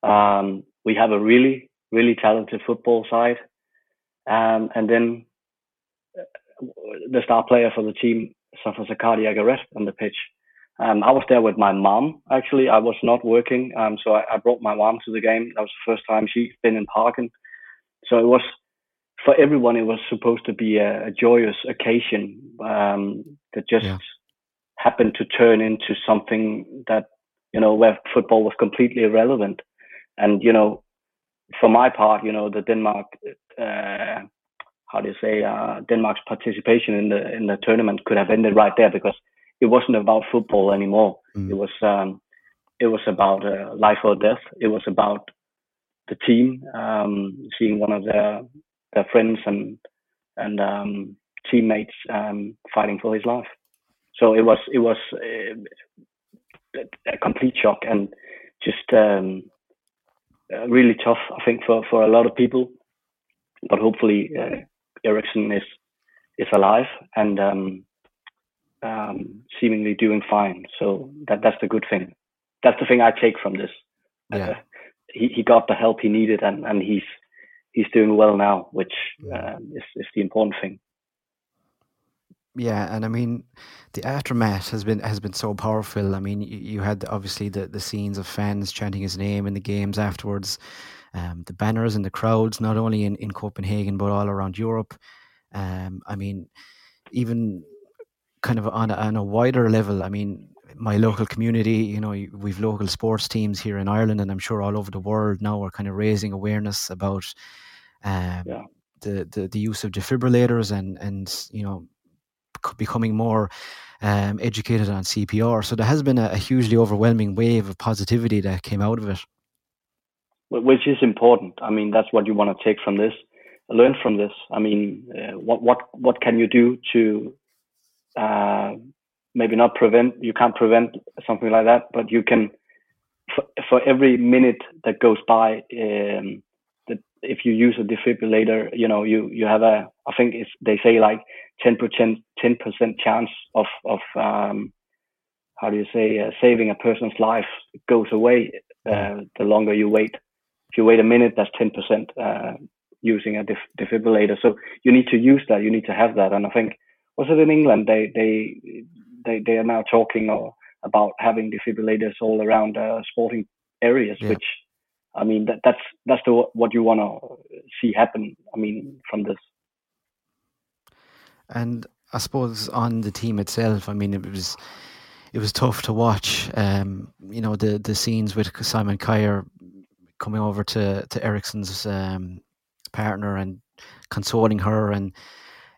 Um, we have a really, really talented football side. Um, and then uh, the star player for the team suffers a cardiac arrest on the pitch. Um, I was there with my mom. Actually, I was not working, um, so I, I, brought my mom to the game. That was the first time she's been in Parken. So it was for everyone. It was supposed to be a, a joyous occasion um, that just yeah. Happened to turn into something that you know where football was completely irrelevant. And you know, for my part, you know, the Denmark. Uh, how do you say uh, Denmark's participation in the in the tournament could have ended right there because it wasn't about football anymore. Mm. It was um, it was about uh, life or death. It was about the team um, seeing one of their their friends and and um, teammates um, fighting for his life. So it was it was uh, a complete shock and just um, uh, really tough. I think for for a lot of people, but hopefully uh, Eriksen is is alive and um, um, seemingly doing fine. So that that's the good thing. That's the thing I take from this. Yeah. Uh, he he got the help he needed, and and he's he's doing well now, which uh, is is the important thing.
Yeah, and I mean, the aftermath has been has been so powerful. I mean, you, you had obviously the, the scenes of fans chanting his name in the games afterwards, um, the banners and the crowds, not only in, in Copenhagen but all around Europe. Um, I mean, even kind of on a, on a wider level, I mean, my local community, you know, we've local sports teams here in Ireland, and I'm sure all over the world now are kind of raising awareness about um, yeah. the, the the use of defibrillators and and you know becoming more um, educated on CPR. So there has been a, a, hugely overwhelming wave of positivity that came out of it.
which is important. I mean, that's what you want to take from this, learn from this. I mean, uh, what what what can you do to uh, maybe not prevent? You can't prevent something like that, but you can. For, for every minute that goes by, um, if you use a defibrillator, you know, you you have a. I think it's they say like ten percent ten percent chance of of um, how do you say uh, saving a person's life goes away uh, the longer you wait if you wait a minute, that's 10% uh, using a def- defibrillator. So you need to use that. You need to have that. And I think, was it in England? They they they, they are now talking or, about having defibrillators all around uh, sporting areas, yeah. which I mean that that's that's the, what you want to see happen. I mean from this.
And I suppose on the team itself, I mean it was it was tough to watch. Um, you know the the scenes with Simon Kjær coming over to to Eriksen's um, partner and consoling her, and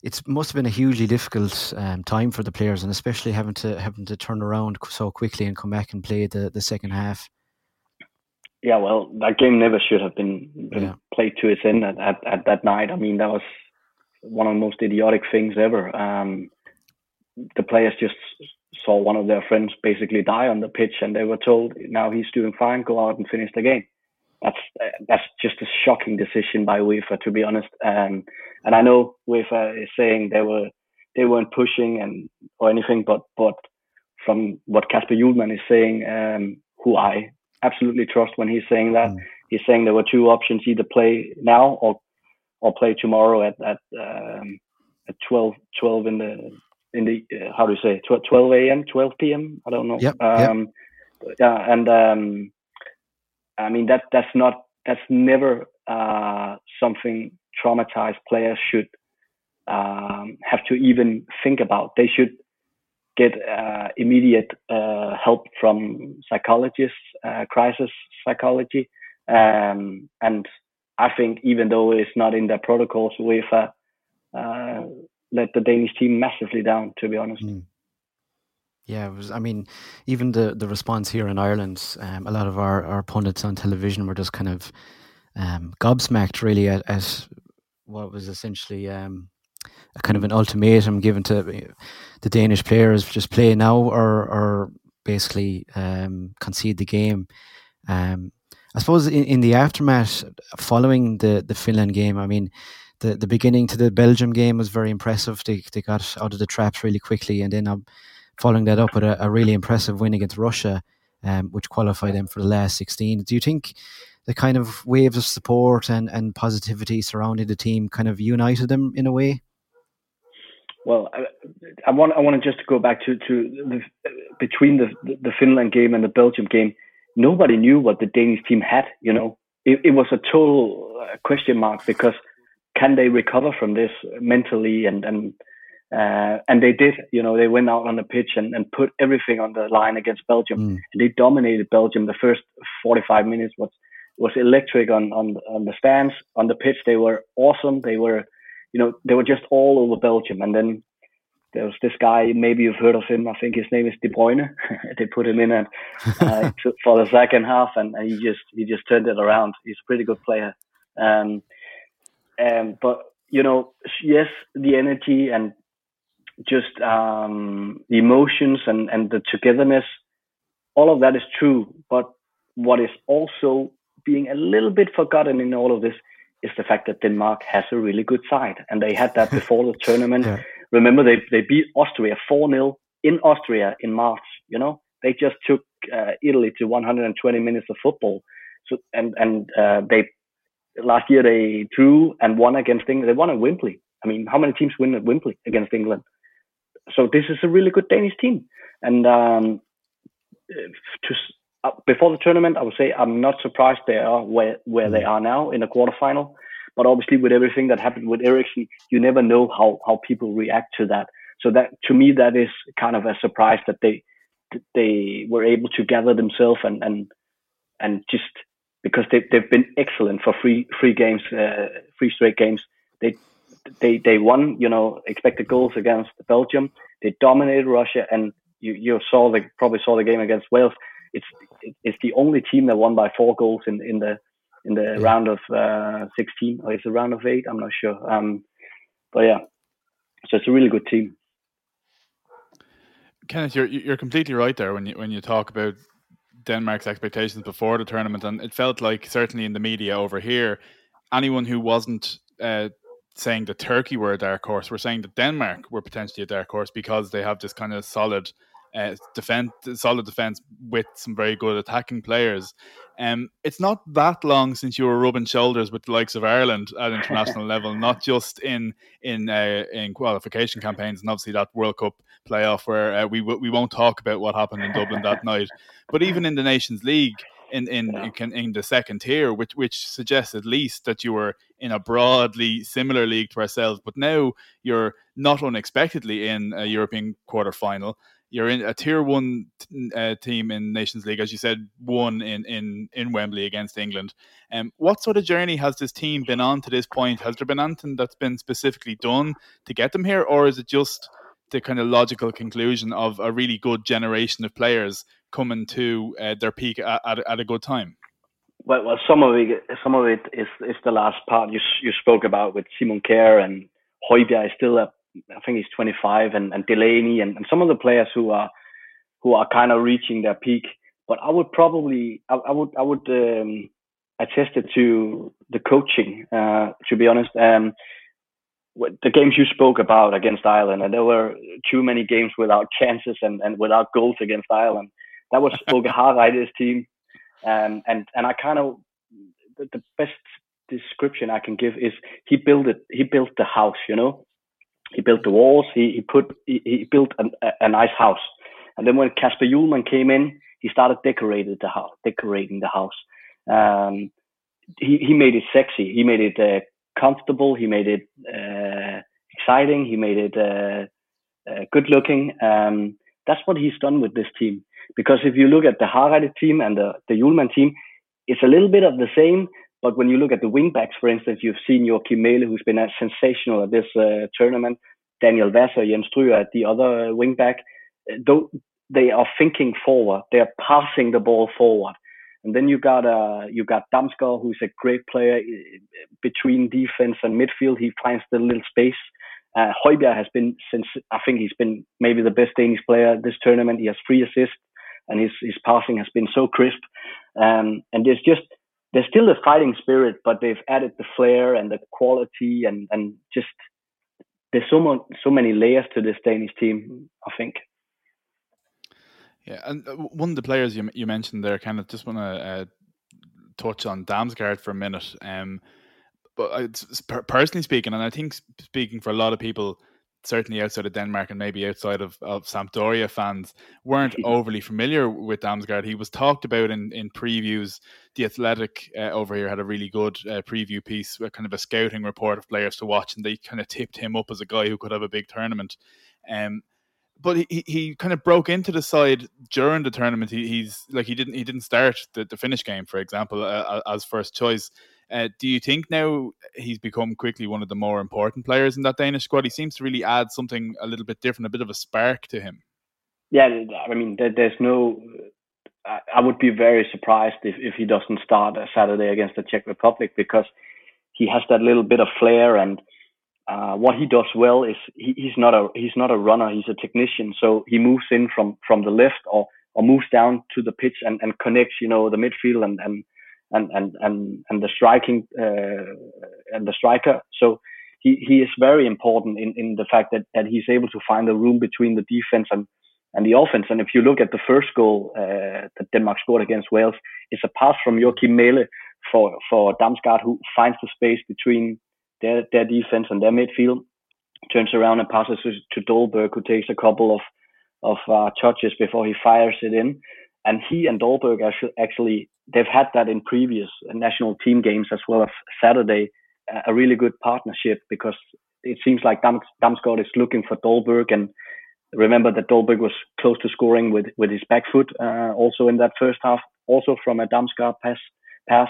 it must have been a hugely difficult um, time for the players, and especially having to having to turn around so quickly and come back and play the, the second half.
Yeah, well, that game never should have been, been yeah. played to its end at, at, at, that night. I mean, that was one of the most idiotic things ever. Um, the players just saw one of their friends basically die on the pitch, and they were told, "Now he's doing fine. Go out and finish the game." that's that's just a shocking decision by UEFA, to be honest. Um, and I know UEFA is saying they were they weren't pushing and or anything, but but from what Kasper Hjulmand is saying, um, who I absolutely trust when he's saying that, mm. he's saying there were two options: either play now or or play tomorrow at at um, at 12, 12 in the in the uh, how do you say 12, 12 a.m. 12 p.m. I don't know.
Yep,
um,
yep.
Yeah, and um, I mean that that's not that's never uh, something traumatized players should um, have to even think about. They should get uh, immediate uh, help from psychologists, uh, crisis psychology, um, and I think even though it's not in their protocols, UEFA uh, let the Danish team massively down. To be honest. Mm.
Yeah, was. I mean, even the the response here in Ireland, um, a lot of our, our pundits on television were just kind of um, gobsmacked, really, at, at what was essentially um, a kind of an ultimatum given to the Danish players: just play now, or or basically um, concede the game. Um, I suppose in, in the aftermath, following the the Finland game, I mean. The, the beginning to the Belgium game was very impressive. They, they got out of the traps really quickly, and then following that up with a, a really impressive win against Russia, um, which qualified them for the last 16. Do you think the kind of waves of support and, and positivity surrounding the team kind of united them in a way?
Well, I, I want I want to just go back to to the, between the the Finland game and the Belgium game. Nobody knew what the Danish team had. You know, it, it was a total uh, question mark because can they recover from this mentally and and uh, and they did, you know, they went out on the pitch and, and put everything on the line against Belgium. Mm. And they dominated Belgium. The first 45 minutes was was electric on, on on the stands, on the pitch. They were awesome. They were, you know, they were just all over Belgium. And then there was this guy. Maybe you've heard of him. I think his name is De Bruyne. they put him in at, uh, for the second half, and, and, he just he just turned it around. He's a pretty good player. Um, um, but you know, yes, the energy and just um, the emotions and, and the togetherness, all of that is true. But what is also being a little bit forgotten in all of this is the fact that Denmark has a really good side. And they had that before the tournament. Yeah. Remember, they, they beat Austria 4 0 in Austria in March. You know, they just took uh, Italy to 120 minutes of football. So, and, and uh, they, last year they drew and won against England. They won at Wembley. I mean, how many teams win at Wembley against England? so this is a really good Danish team. And um, to, before the tournament, I would say I'm not surprised they are where where they mm. are now in the quarterfinal. But obviously, with everything that happened with Eriksen, you never know how how people react to that. So that to me, that is kind of a surprise that they they were able to gather themselves and and and just because they they've been excellent for three three games, uh, three straight games. They they they won, you know, expected goals against Belgium. They dominated Russia, and you you saw the probably saw the game against Wales. It's it's the only team that won by four goals in in the in the yeah. round of uh, 16 or it's a round of eight. I'm not sure. Um, but yeah, so it's a really good team.
Kenneth, you're you're completely right there when you when you talk about Denmark's expectations before the tournament, and it felt like certainly in the media over here, anyone who wasn't uh, saying that Turkey were a dark horse were saying that Denmark were potentially a dark horse because they have this kind of solid uh, defense, solid defense with some very good attacking players. Um, it's not that long since you were rubbing shoulders with the likes of Ireland at international level, not just in in uh, in qualification campaigns, and obviously that World Cup playoff where uh, we we won't talk about what happened in Dublin that night, but even in the Nations League. In in, in in the second tier, which which suggests at least that you were in a broadly similar league to ourselves, but now you're not unexpectedly in a European quarter final you're in a tier one uh, team in Nations League, as you said, one in in in Wembley against England. Um, what sort of journey has this team been on to this point? Has there been anything that's been specifically done to get them here, or is it just the kind of logical conclusion of a really good generation of players coming to uh, their peak at, at, at, a good time?
Well, well, some of it, some of it is is the last part you you spoke about with Simon Kjær and Højbjerg is still a I think he's 25, and, and Delaney, and, and some of the players who are who are kind of reaching their peak. But I would probably, I, I would, I would um, attest it to the coaching. Uh, to be honest, um, the games you spoke about against Ireland, and there were too many games without chances and, and without goals against Ireland. That was Åge Hareide's team, um, and and I kind of the, the best description I can give is he built it. He built the house, you know he built the walls. He, he put he, he built an, a, a, nice house. And then when Kasper Hjulmand came in, he started decorating the house. Decorating the house. Um, he he made it sexy. He made it uh, comfortable. He made it uh, exciting. He made it uh, uh good looking. Um, that's what he's done with this team. Because if you look at the Hareide team and the the Hjulmand team, it's a little bit of the same, but when you look at the wingbacks, for instance, you've seen Joakim Mæhle, who's been sensational at this uh, tournament. Daniel Wasser, Jens Stryger at the other wingback. They are thinking forward, they are passing the ball forward. And then you got uh, you got Damsgaard, who's a great player between defense and midfield. He finds the little space. Uh, Højbjerg has been since I think he's been maybe the best Danish player this tournament. He has three assists, and his his passing has been so crisp. Um, and there's just there's still the fighting spirit, but they've added the flair and the quality and and just there's so much so many layers to this Danish team. I think.
Yeah, and uh, one of the players you you mentioned there, kind of just want to uh, touch on Damsgaard for a minute. Um, but I, personally speaking, and I think speaking for a lot of people, certainly outside of Denmark and maybe outside of, of Sampdoria fans weren't overly familiar with Damsgaard. He was talked about in, in previews. The Athletic uh, over here had a really good uh, preview piece, kind of a scouting report of players to watch, and they kind of tipped him up as a guy who could have a big tournament. Um, but he, he kind of broke into the side during the tournament. He, he's like he didn't he didn't start the, the Finnish game, for example, uh, as first choice. Uh, do you think now he's become quickly one of the more important players in that Danish squad? He seems to really add something a little bit different, a bit of a spark to him.
Yeah, I mean, there's no. I would be very surprised if, if he doesn't start a Saturday against the Czech Republic because he has that little bit of flair and uh, what he does well is he, he's not a he's not a runner he's a technician so he moves in from from the left or or moves down to the pitch and, and connects you know the midfield and and and and and, and the striking uh, and the striker. So he, he is very important in, in the fact that, that he's able to find the room between the defense and, and the offense. And if you look at the first goal uh, that Denmark scored against Wales, it's a pass from Joakim Mæhle for for Damsgaard who finds the space between their their defense and their midfield, turns around and passes to, Dolberg who takes a couple of of uh, touches before he fires it in. And he and Dolberg actually they've had that in previous national team games as well as Saturday, a really good partnership because it seems like Dam- Damsgaard is looking for Dolberg and remember that Dolberg was close to scoring with, with his back foot uh, also in that first half, also from a Damsgaard pass pass.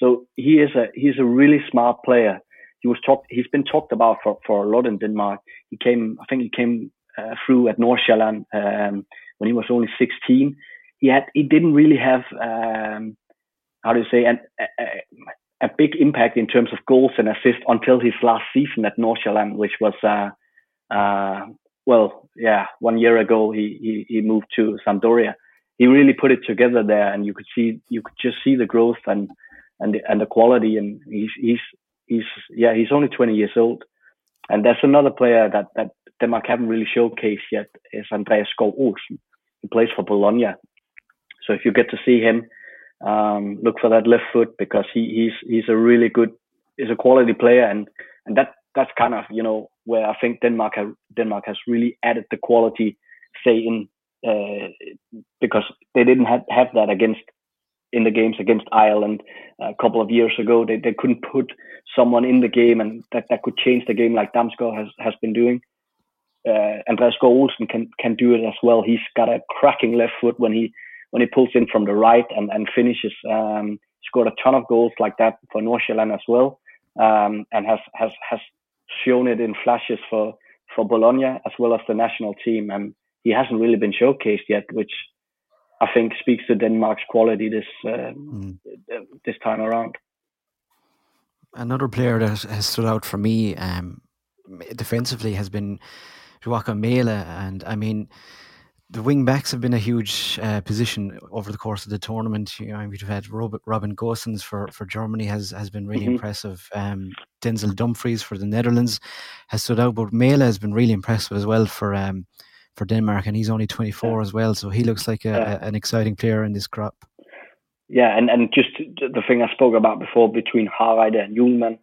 So he is a he's a really smart player. He was talked he's been talked about for, for a lot in Denmark. He came I think he came uh, through at Nordsjælland um, when he was only 16 he had he didn't really have um, how do you say, an, a, a, big impact in terms of goals and assists until his last season at Nordsjælland, which was, uh, uh, well, yeah, one year ago he, he, he moved to Sampdoria. He really put it together there, and you could see, you could just see the growth and and the, and the quality. And he's he's he's yeah, he's only 20 years old. And that's another player that that Denmark haven't really showcased yet is Andreas Skov Olsen. He plays for Bologna. So if you get to see him, um, look for that left foot because he, he's he's a really good, he's a quality player, and and that that's kind of you know where I think Denmark Denmark has really added the quality, say in uh, because they didn't have, have that against in the games against Ireland a couple of years ago. They they couldn't put someone in the game and that, that could change the game like Damsgaard has has been doing. Uh, Andreas Olsen can can do it as well. He's got a cracking left foot when he when he pulls in from the right and, and finishes. Um, scored a ton of goals like that for Nordsjælland as well, um, and has has has shown it in flashes for for Bologna as well as the national team. And he hasn't really been showcased yet, which I think speaks to Denmark's quality this uh, mm. this time around.
Another player that has stood out for me um, defensively has been Joakim Mæhle, and I mean the wing backs have been a huge uh, position over the course of the tournament. You know, we've had Robin, Robin Gosens for, for Germany has has been really mm-hmm. impressive. Um, Denzel Dumfries for the Netherlands has stood out, but Mæhle has been really impressive as well for um, for Denmark, and he's only 24 yeah. as well. So he looks like a, yeah. an exciting player in this crop.
Yeah, and, and just the thing I spoke about before between Hareide and Hjulmand,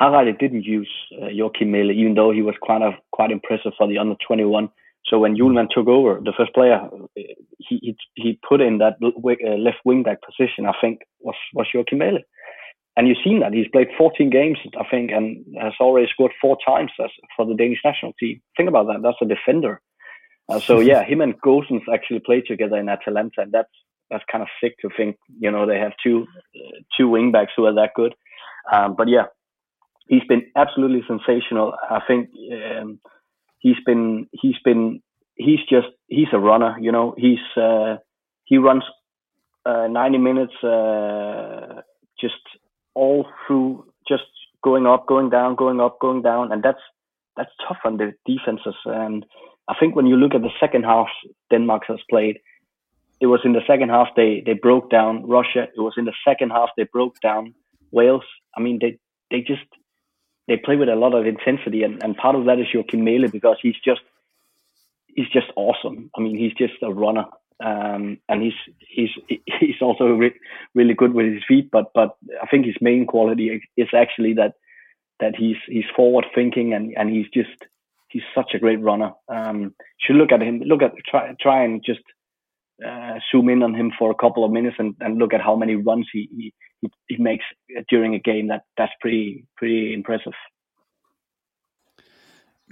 Hareide didn't use uh, Joakim Mæhle, even though he was kind of quite impressive for the under 21. So when Hjulmand took over, the first player he he, he put in that uh, left wing back position, I think, was was Joakim Mæhle. And you've seen that he's played 14 games, I think, and has already scored four times as, for the Danish national team. Think about that. That's a defender. Uh, so yeah, him and Gosens actually played together in Atalanta, and that's that's kind of sick to think. You know, they have two uh, two wingbacks who are that good. Um, but yeah, he's been absolutely sensational. I think um, he's been he's been he's just he's a runner. You know, he's uh, he runs uh, 90 minutes uh, just all through, just going up, going down, going up, going down, and that's that's tough on the defenses and I think when you look at the second half Denmark has played, it was in the second half they they broke down Russia. It was in the second half they broke down Wales. I mean they they just they play with a lot of intensity and, and part of that is Joakim Mæhle because he's just he's just awesome. I mean he's just a runner. Um, and he's he's he's also re- really good with his feet, but but I think his main quality is actually that that he's he's forward thinking and and he's just he's such a great runner. Um, should look at him. Look at try try and just uh, zoom in on him for a couple of minutes and, and look at how many runs he, he he makes during a game. That that's pretty pretty impressive.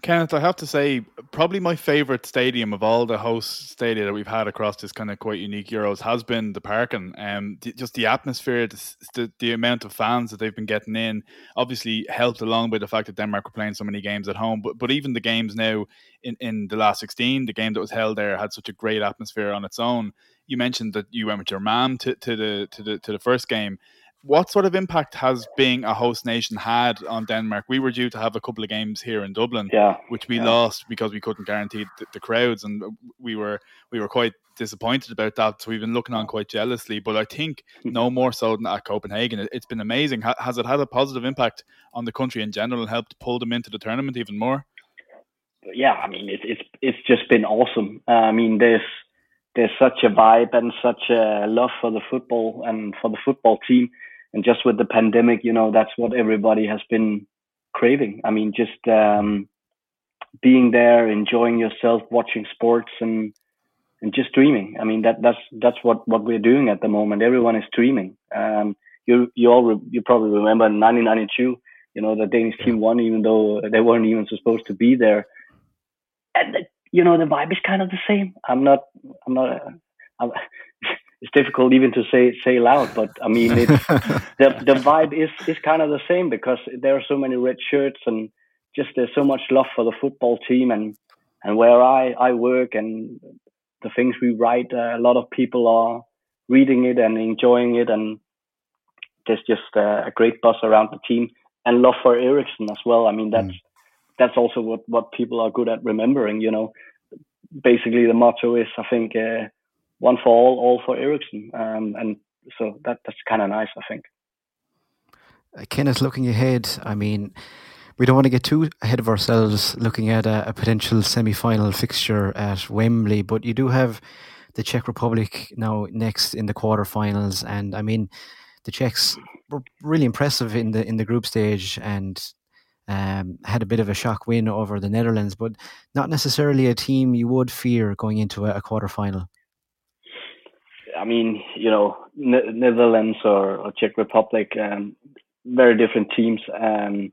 Kenneth, I have to say, probably my favourite stadium of all the host stadia that we've had across this kind of quite unique Euros has been the Parken. Um, just the atmosphere, the, the, the, amount of fans that they've been getting in, obviously helped along by the fact that Denmark were playing so many games at home. But but even the games now in, in the last 16, the game that was held there had such a great atmosphere on its own. You mentioned that you went with your mom to, to the to the to the first game what sort of impact has being a host nation had on Denmark? We were due to have a couple of games here in Dublin,
yeah,
which we
yeah.
lost because we couldn't guarantee the, the, crowds, and we were we were quite disappointed about that. So we've been looking on quite jealously. But I think hmm. no more so than at Copenhagen. It, has been amazing. has it had a positive impact on the country in general and helped pull them into the tournament even more?
Yeah, I mean it's it's it's just been awesome. Uh, I mean there's there's such a vibe and such a love for the football and for the football team and just with the pandemic, you know, that's what everybody has been craving. I mean, just um, being there, enjoying yourself, watching sports, and and just dreaming. I mean, that that's that's what what we're doing at the moment. Everyone is dreaming. Um, you you all re- you probably remember 1992. You know, the Danish team won, even though they weren't even supposed to be there. And the, you know, the vibe is kind of the same. I'm not. I'm not. I'm, it's difficult even to say say loud, but I mean, it's, the the vibe is is kind of the same because there are so many red shirts and just there's so much love for the football team and and where I I work and the things we write, uh, a lot of people are reading it and enjoying it and there's just a great buzz around the team and love for Eriksen as well. I mean, that's mm. that's also what what people are good at remembering. You know, basically the motto is, I think, uh, one for all, all for Eriksen, um, and so that that's kind of nice, I think.
Uh, Kenneth, looking ahead, I mean, we don't want to get too ahead of ourselves looking at a, a potential semi-final fixture at Wembley, but you do have the Czech Republic now next in the quarterfinals, and I mean, the Czechs were really impressive in the in the group stage and um, had a bit of a shock win over the Netherlands, but not necessarily a team you would fear going into a, a quarterfinal.
I mean, you know, Netherlands or, or, Czech Republic, um, very different teams. Um,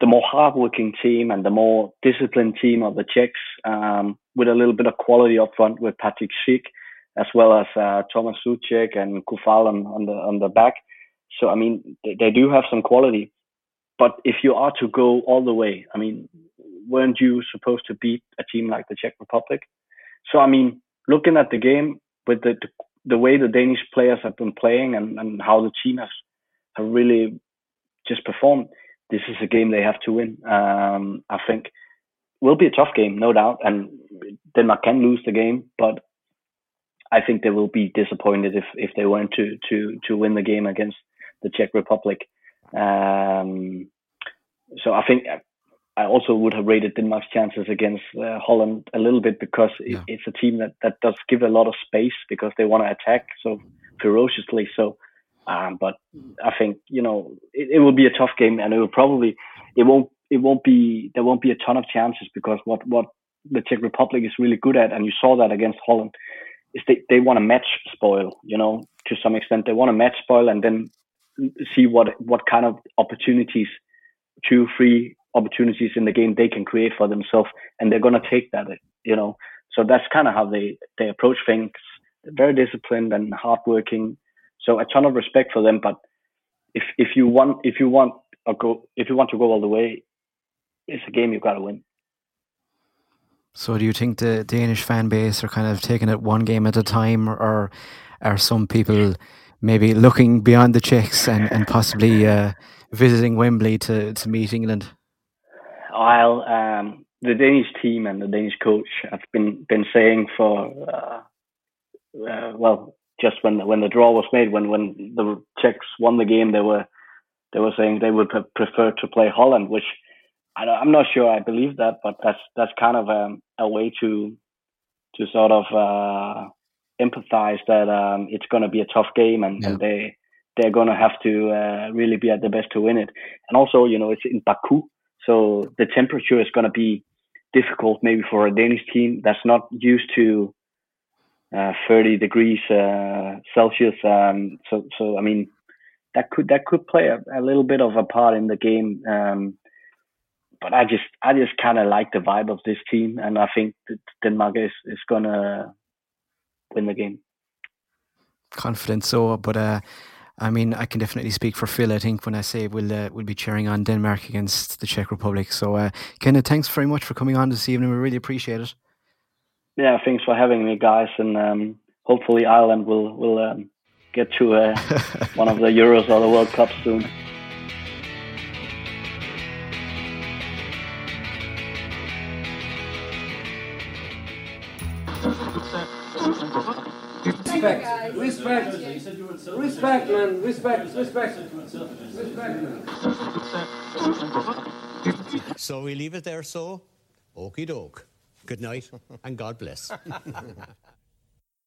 the more hardworking team and the more disciplined team are the Czechs, um, with a little bit of quality up front with Patrick Schick, as well as uh, Thomas Soucek and Coufal on, on the on the back. So I mean, they, they do have some quality. But if you are to go all the way, I mean, weren't you supposed to beat a team like the Czech Republic? So I mean, looking at the game with the the, the way the Danish players have been playing and, and how the team has have really just performed, this is a game they have to win. Um, I think will be a tough game, no doubt, and Denmark can lose the game, but I think they will be disappointed if if they weren't to to to win the game against the Czech Republic. Um, so I think I also would have rated Denmark's chances against uh, Holland a little bit because yeah. it, it's a team that, that does give a lot of space because they want to attack so ferociously. So, um, but I think you know it, it will be a tough game, and it will probably it won't it won't be there won't be a ton of chances because what what the Czech Republic is really good at, and you saw that against Holland, is they, they want to match spoil, you know, to some extent. They want to match spoil and then see what what kind of opportunities, two, three opportunities in the game they can create for themselves, and they're gonna take that, you know. So that's kind of how they they approach things. They're very disciplined and hardworking. So a ton of respect for them. But if if you want if you want a go if you want to go all the way, it's a game you've got to win.
So, do you think the Danish fan base are kind of taking it one game at a time, or are some people maybe looking beyond the Czechs and, and possibly uh, visiting Wembley to, to meet England?
Well, um, the Danish team and the Danish coach have been been saying for uh, uh, well, just when when the draw was made, when when the Czechs won the game, they were they were saying they would prefer to play Holland, which I am not sure I believe that, but that's that's kind of a, um, a way to to sort of uh, empathize that um, it's going to be a tough game and, yeah. and they they're going to have to uh, really be at their best to win it. And also, you know, it's in Baku, so the temperature is going to be difficult maybe for a Danish team that's not used to uh, 30 degrees uh, Celsius. Um, so, so I mean, that could that could play a, a, little bit of a part in the game. Um, but I just I just kind of like the vibe of this team, and I think Denmark is is gonna win the game.
Confident so, but uh, I mean, I can definitely speak for Phil. I think when I say we'll uh, we'll be cheering on Denmark against the Czech Republic. So, uh, Kenneth, thanks very much for coming on this evening. We really appreciate it.
Yeah, thanks for having me, guys, and um, hopefully Ireland will will um, get to uh, one of the Euros or the World Cup soon.
Respect. Respect. Respect, man. Respect. Respect. Respect, man.
So we leave it there, so? okey doke. Good night and God bless.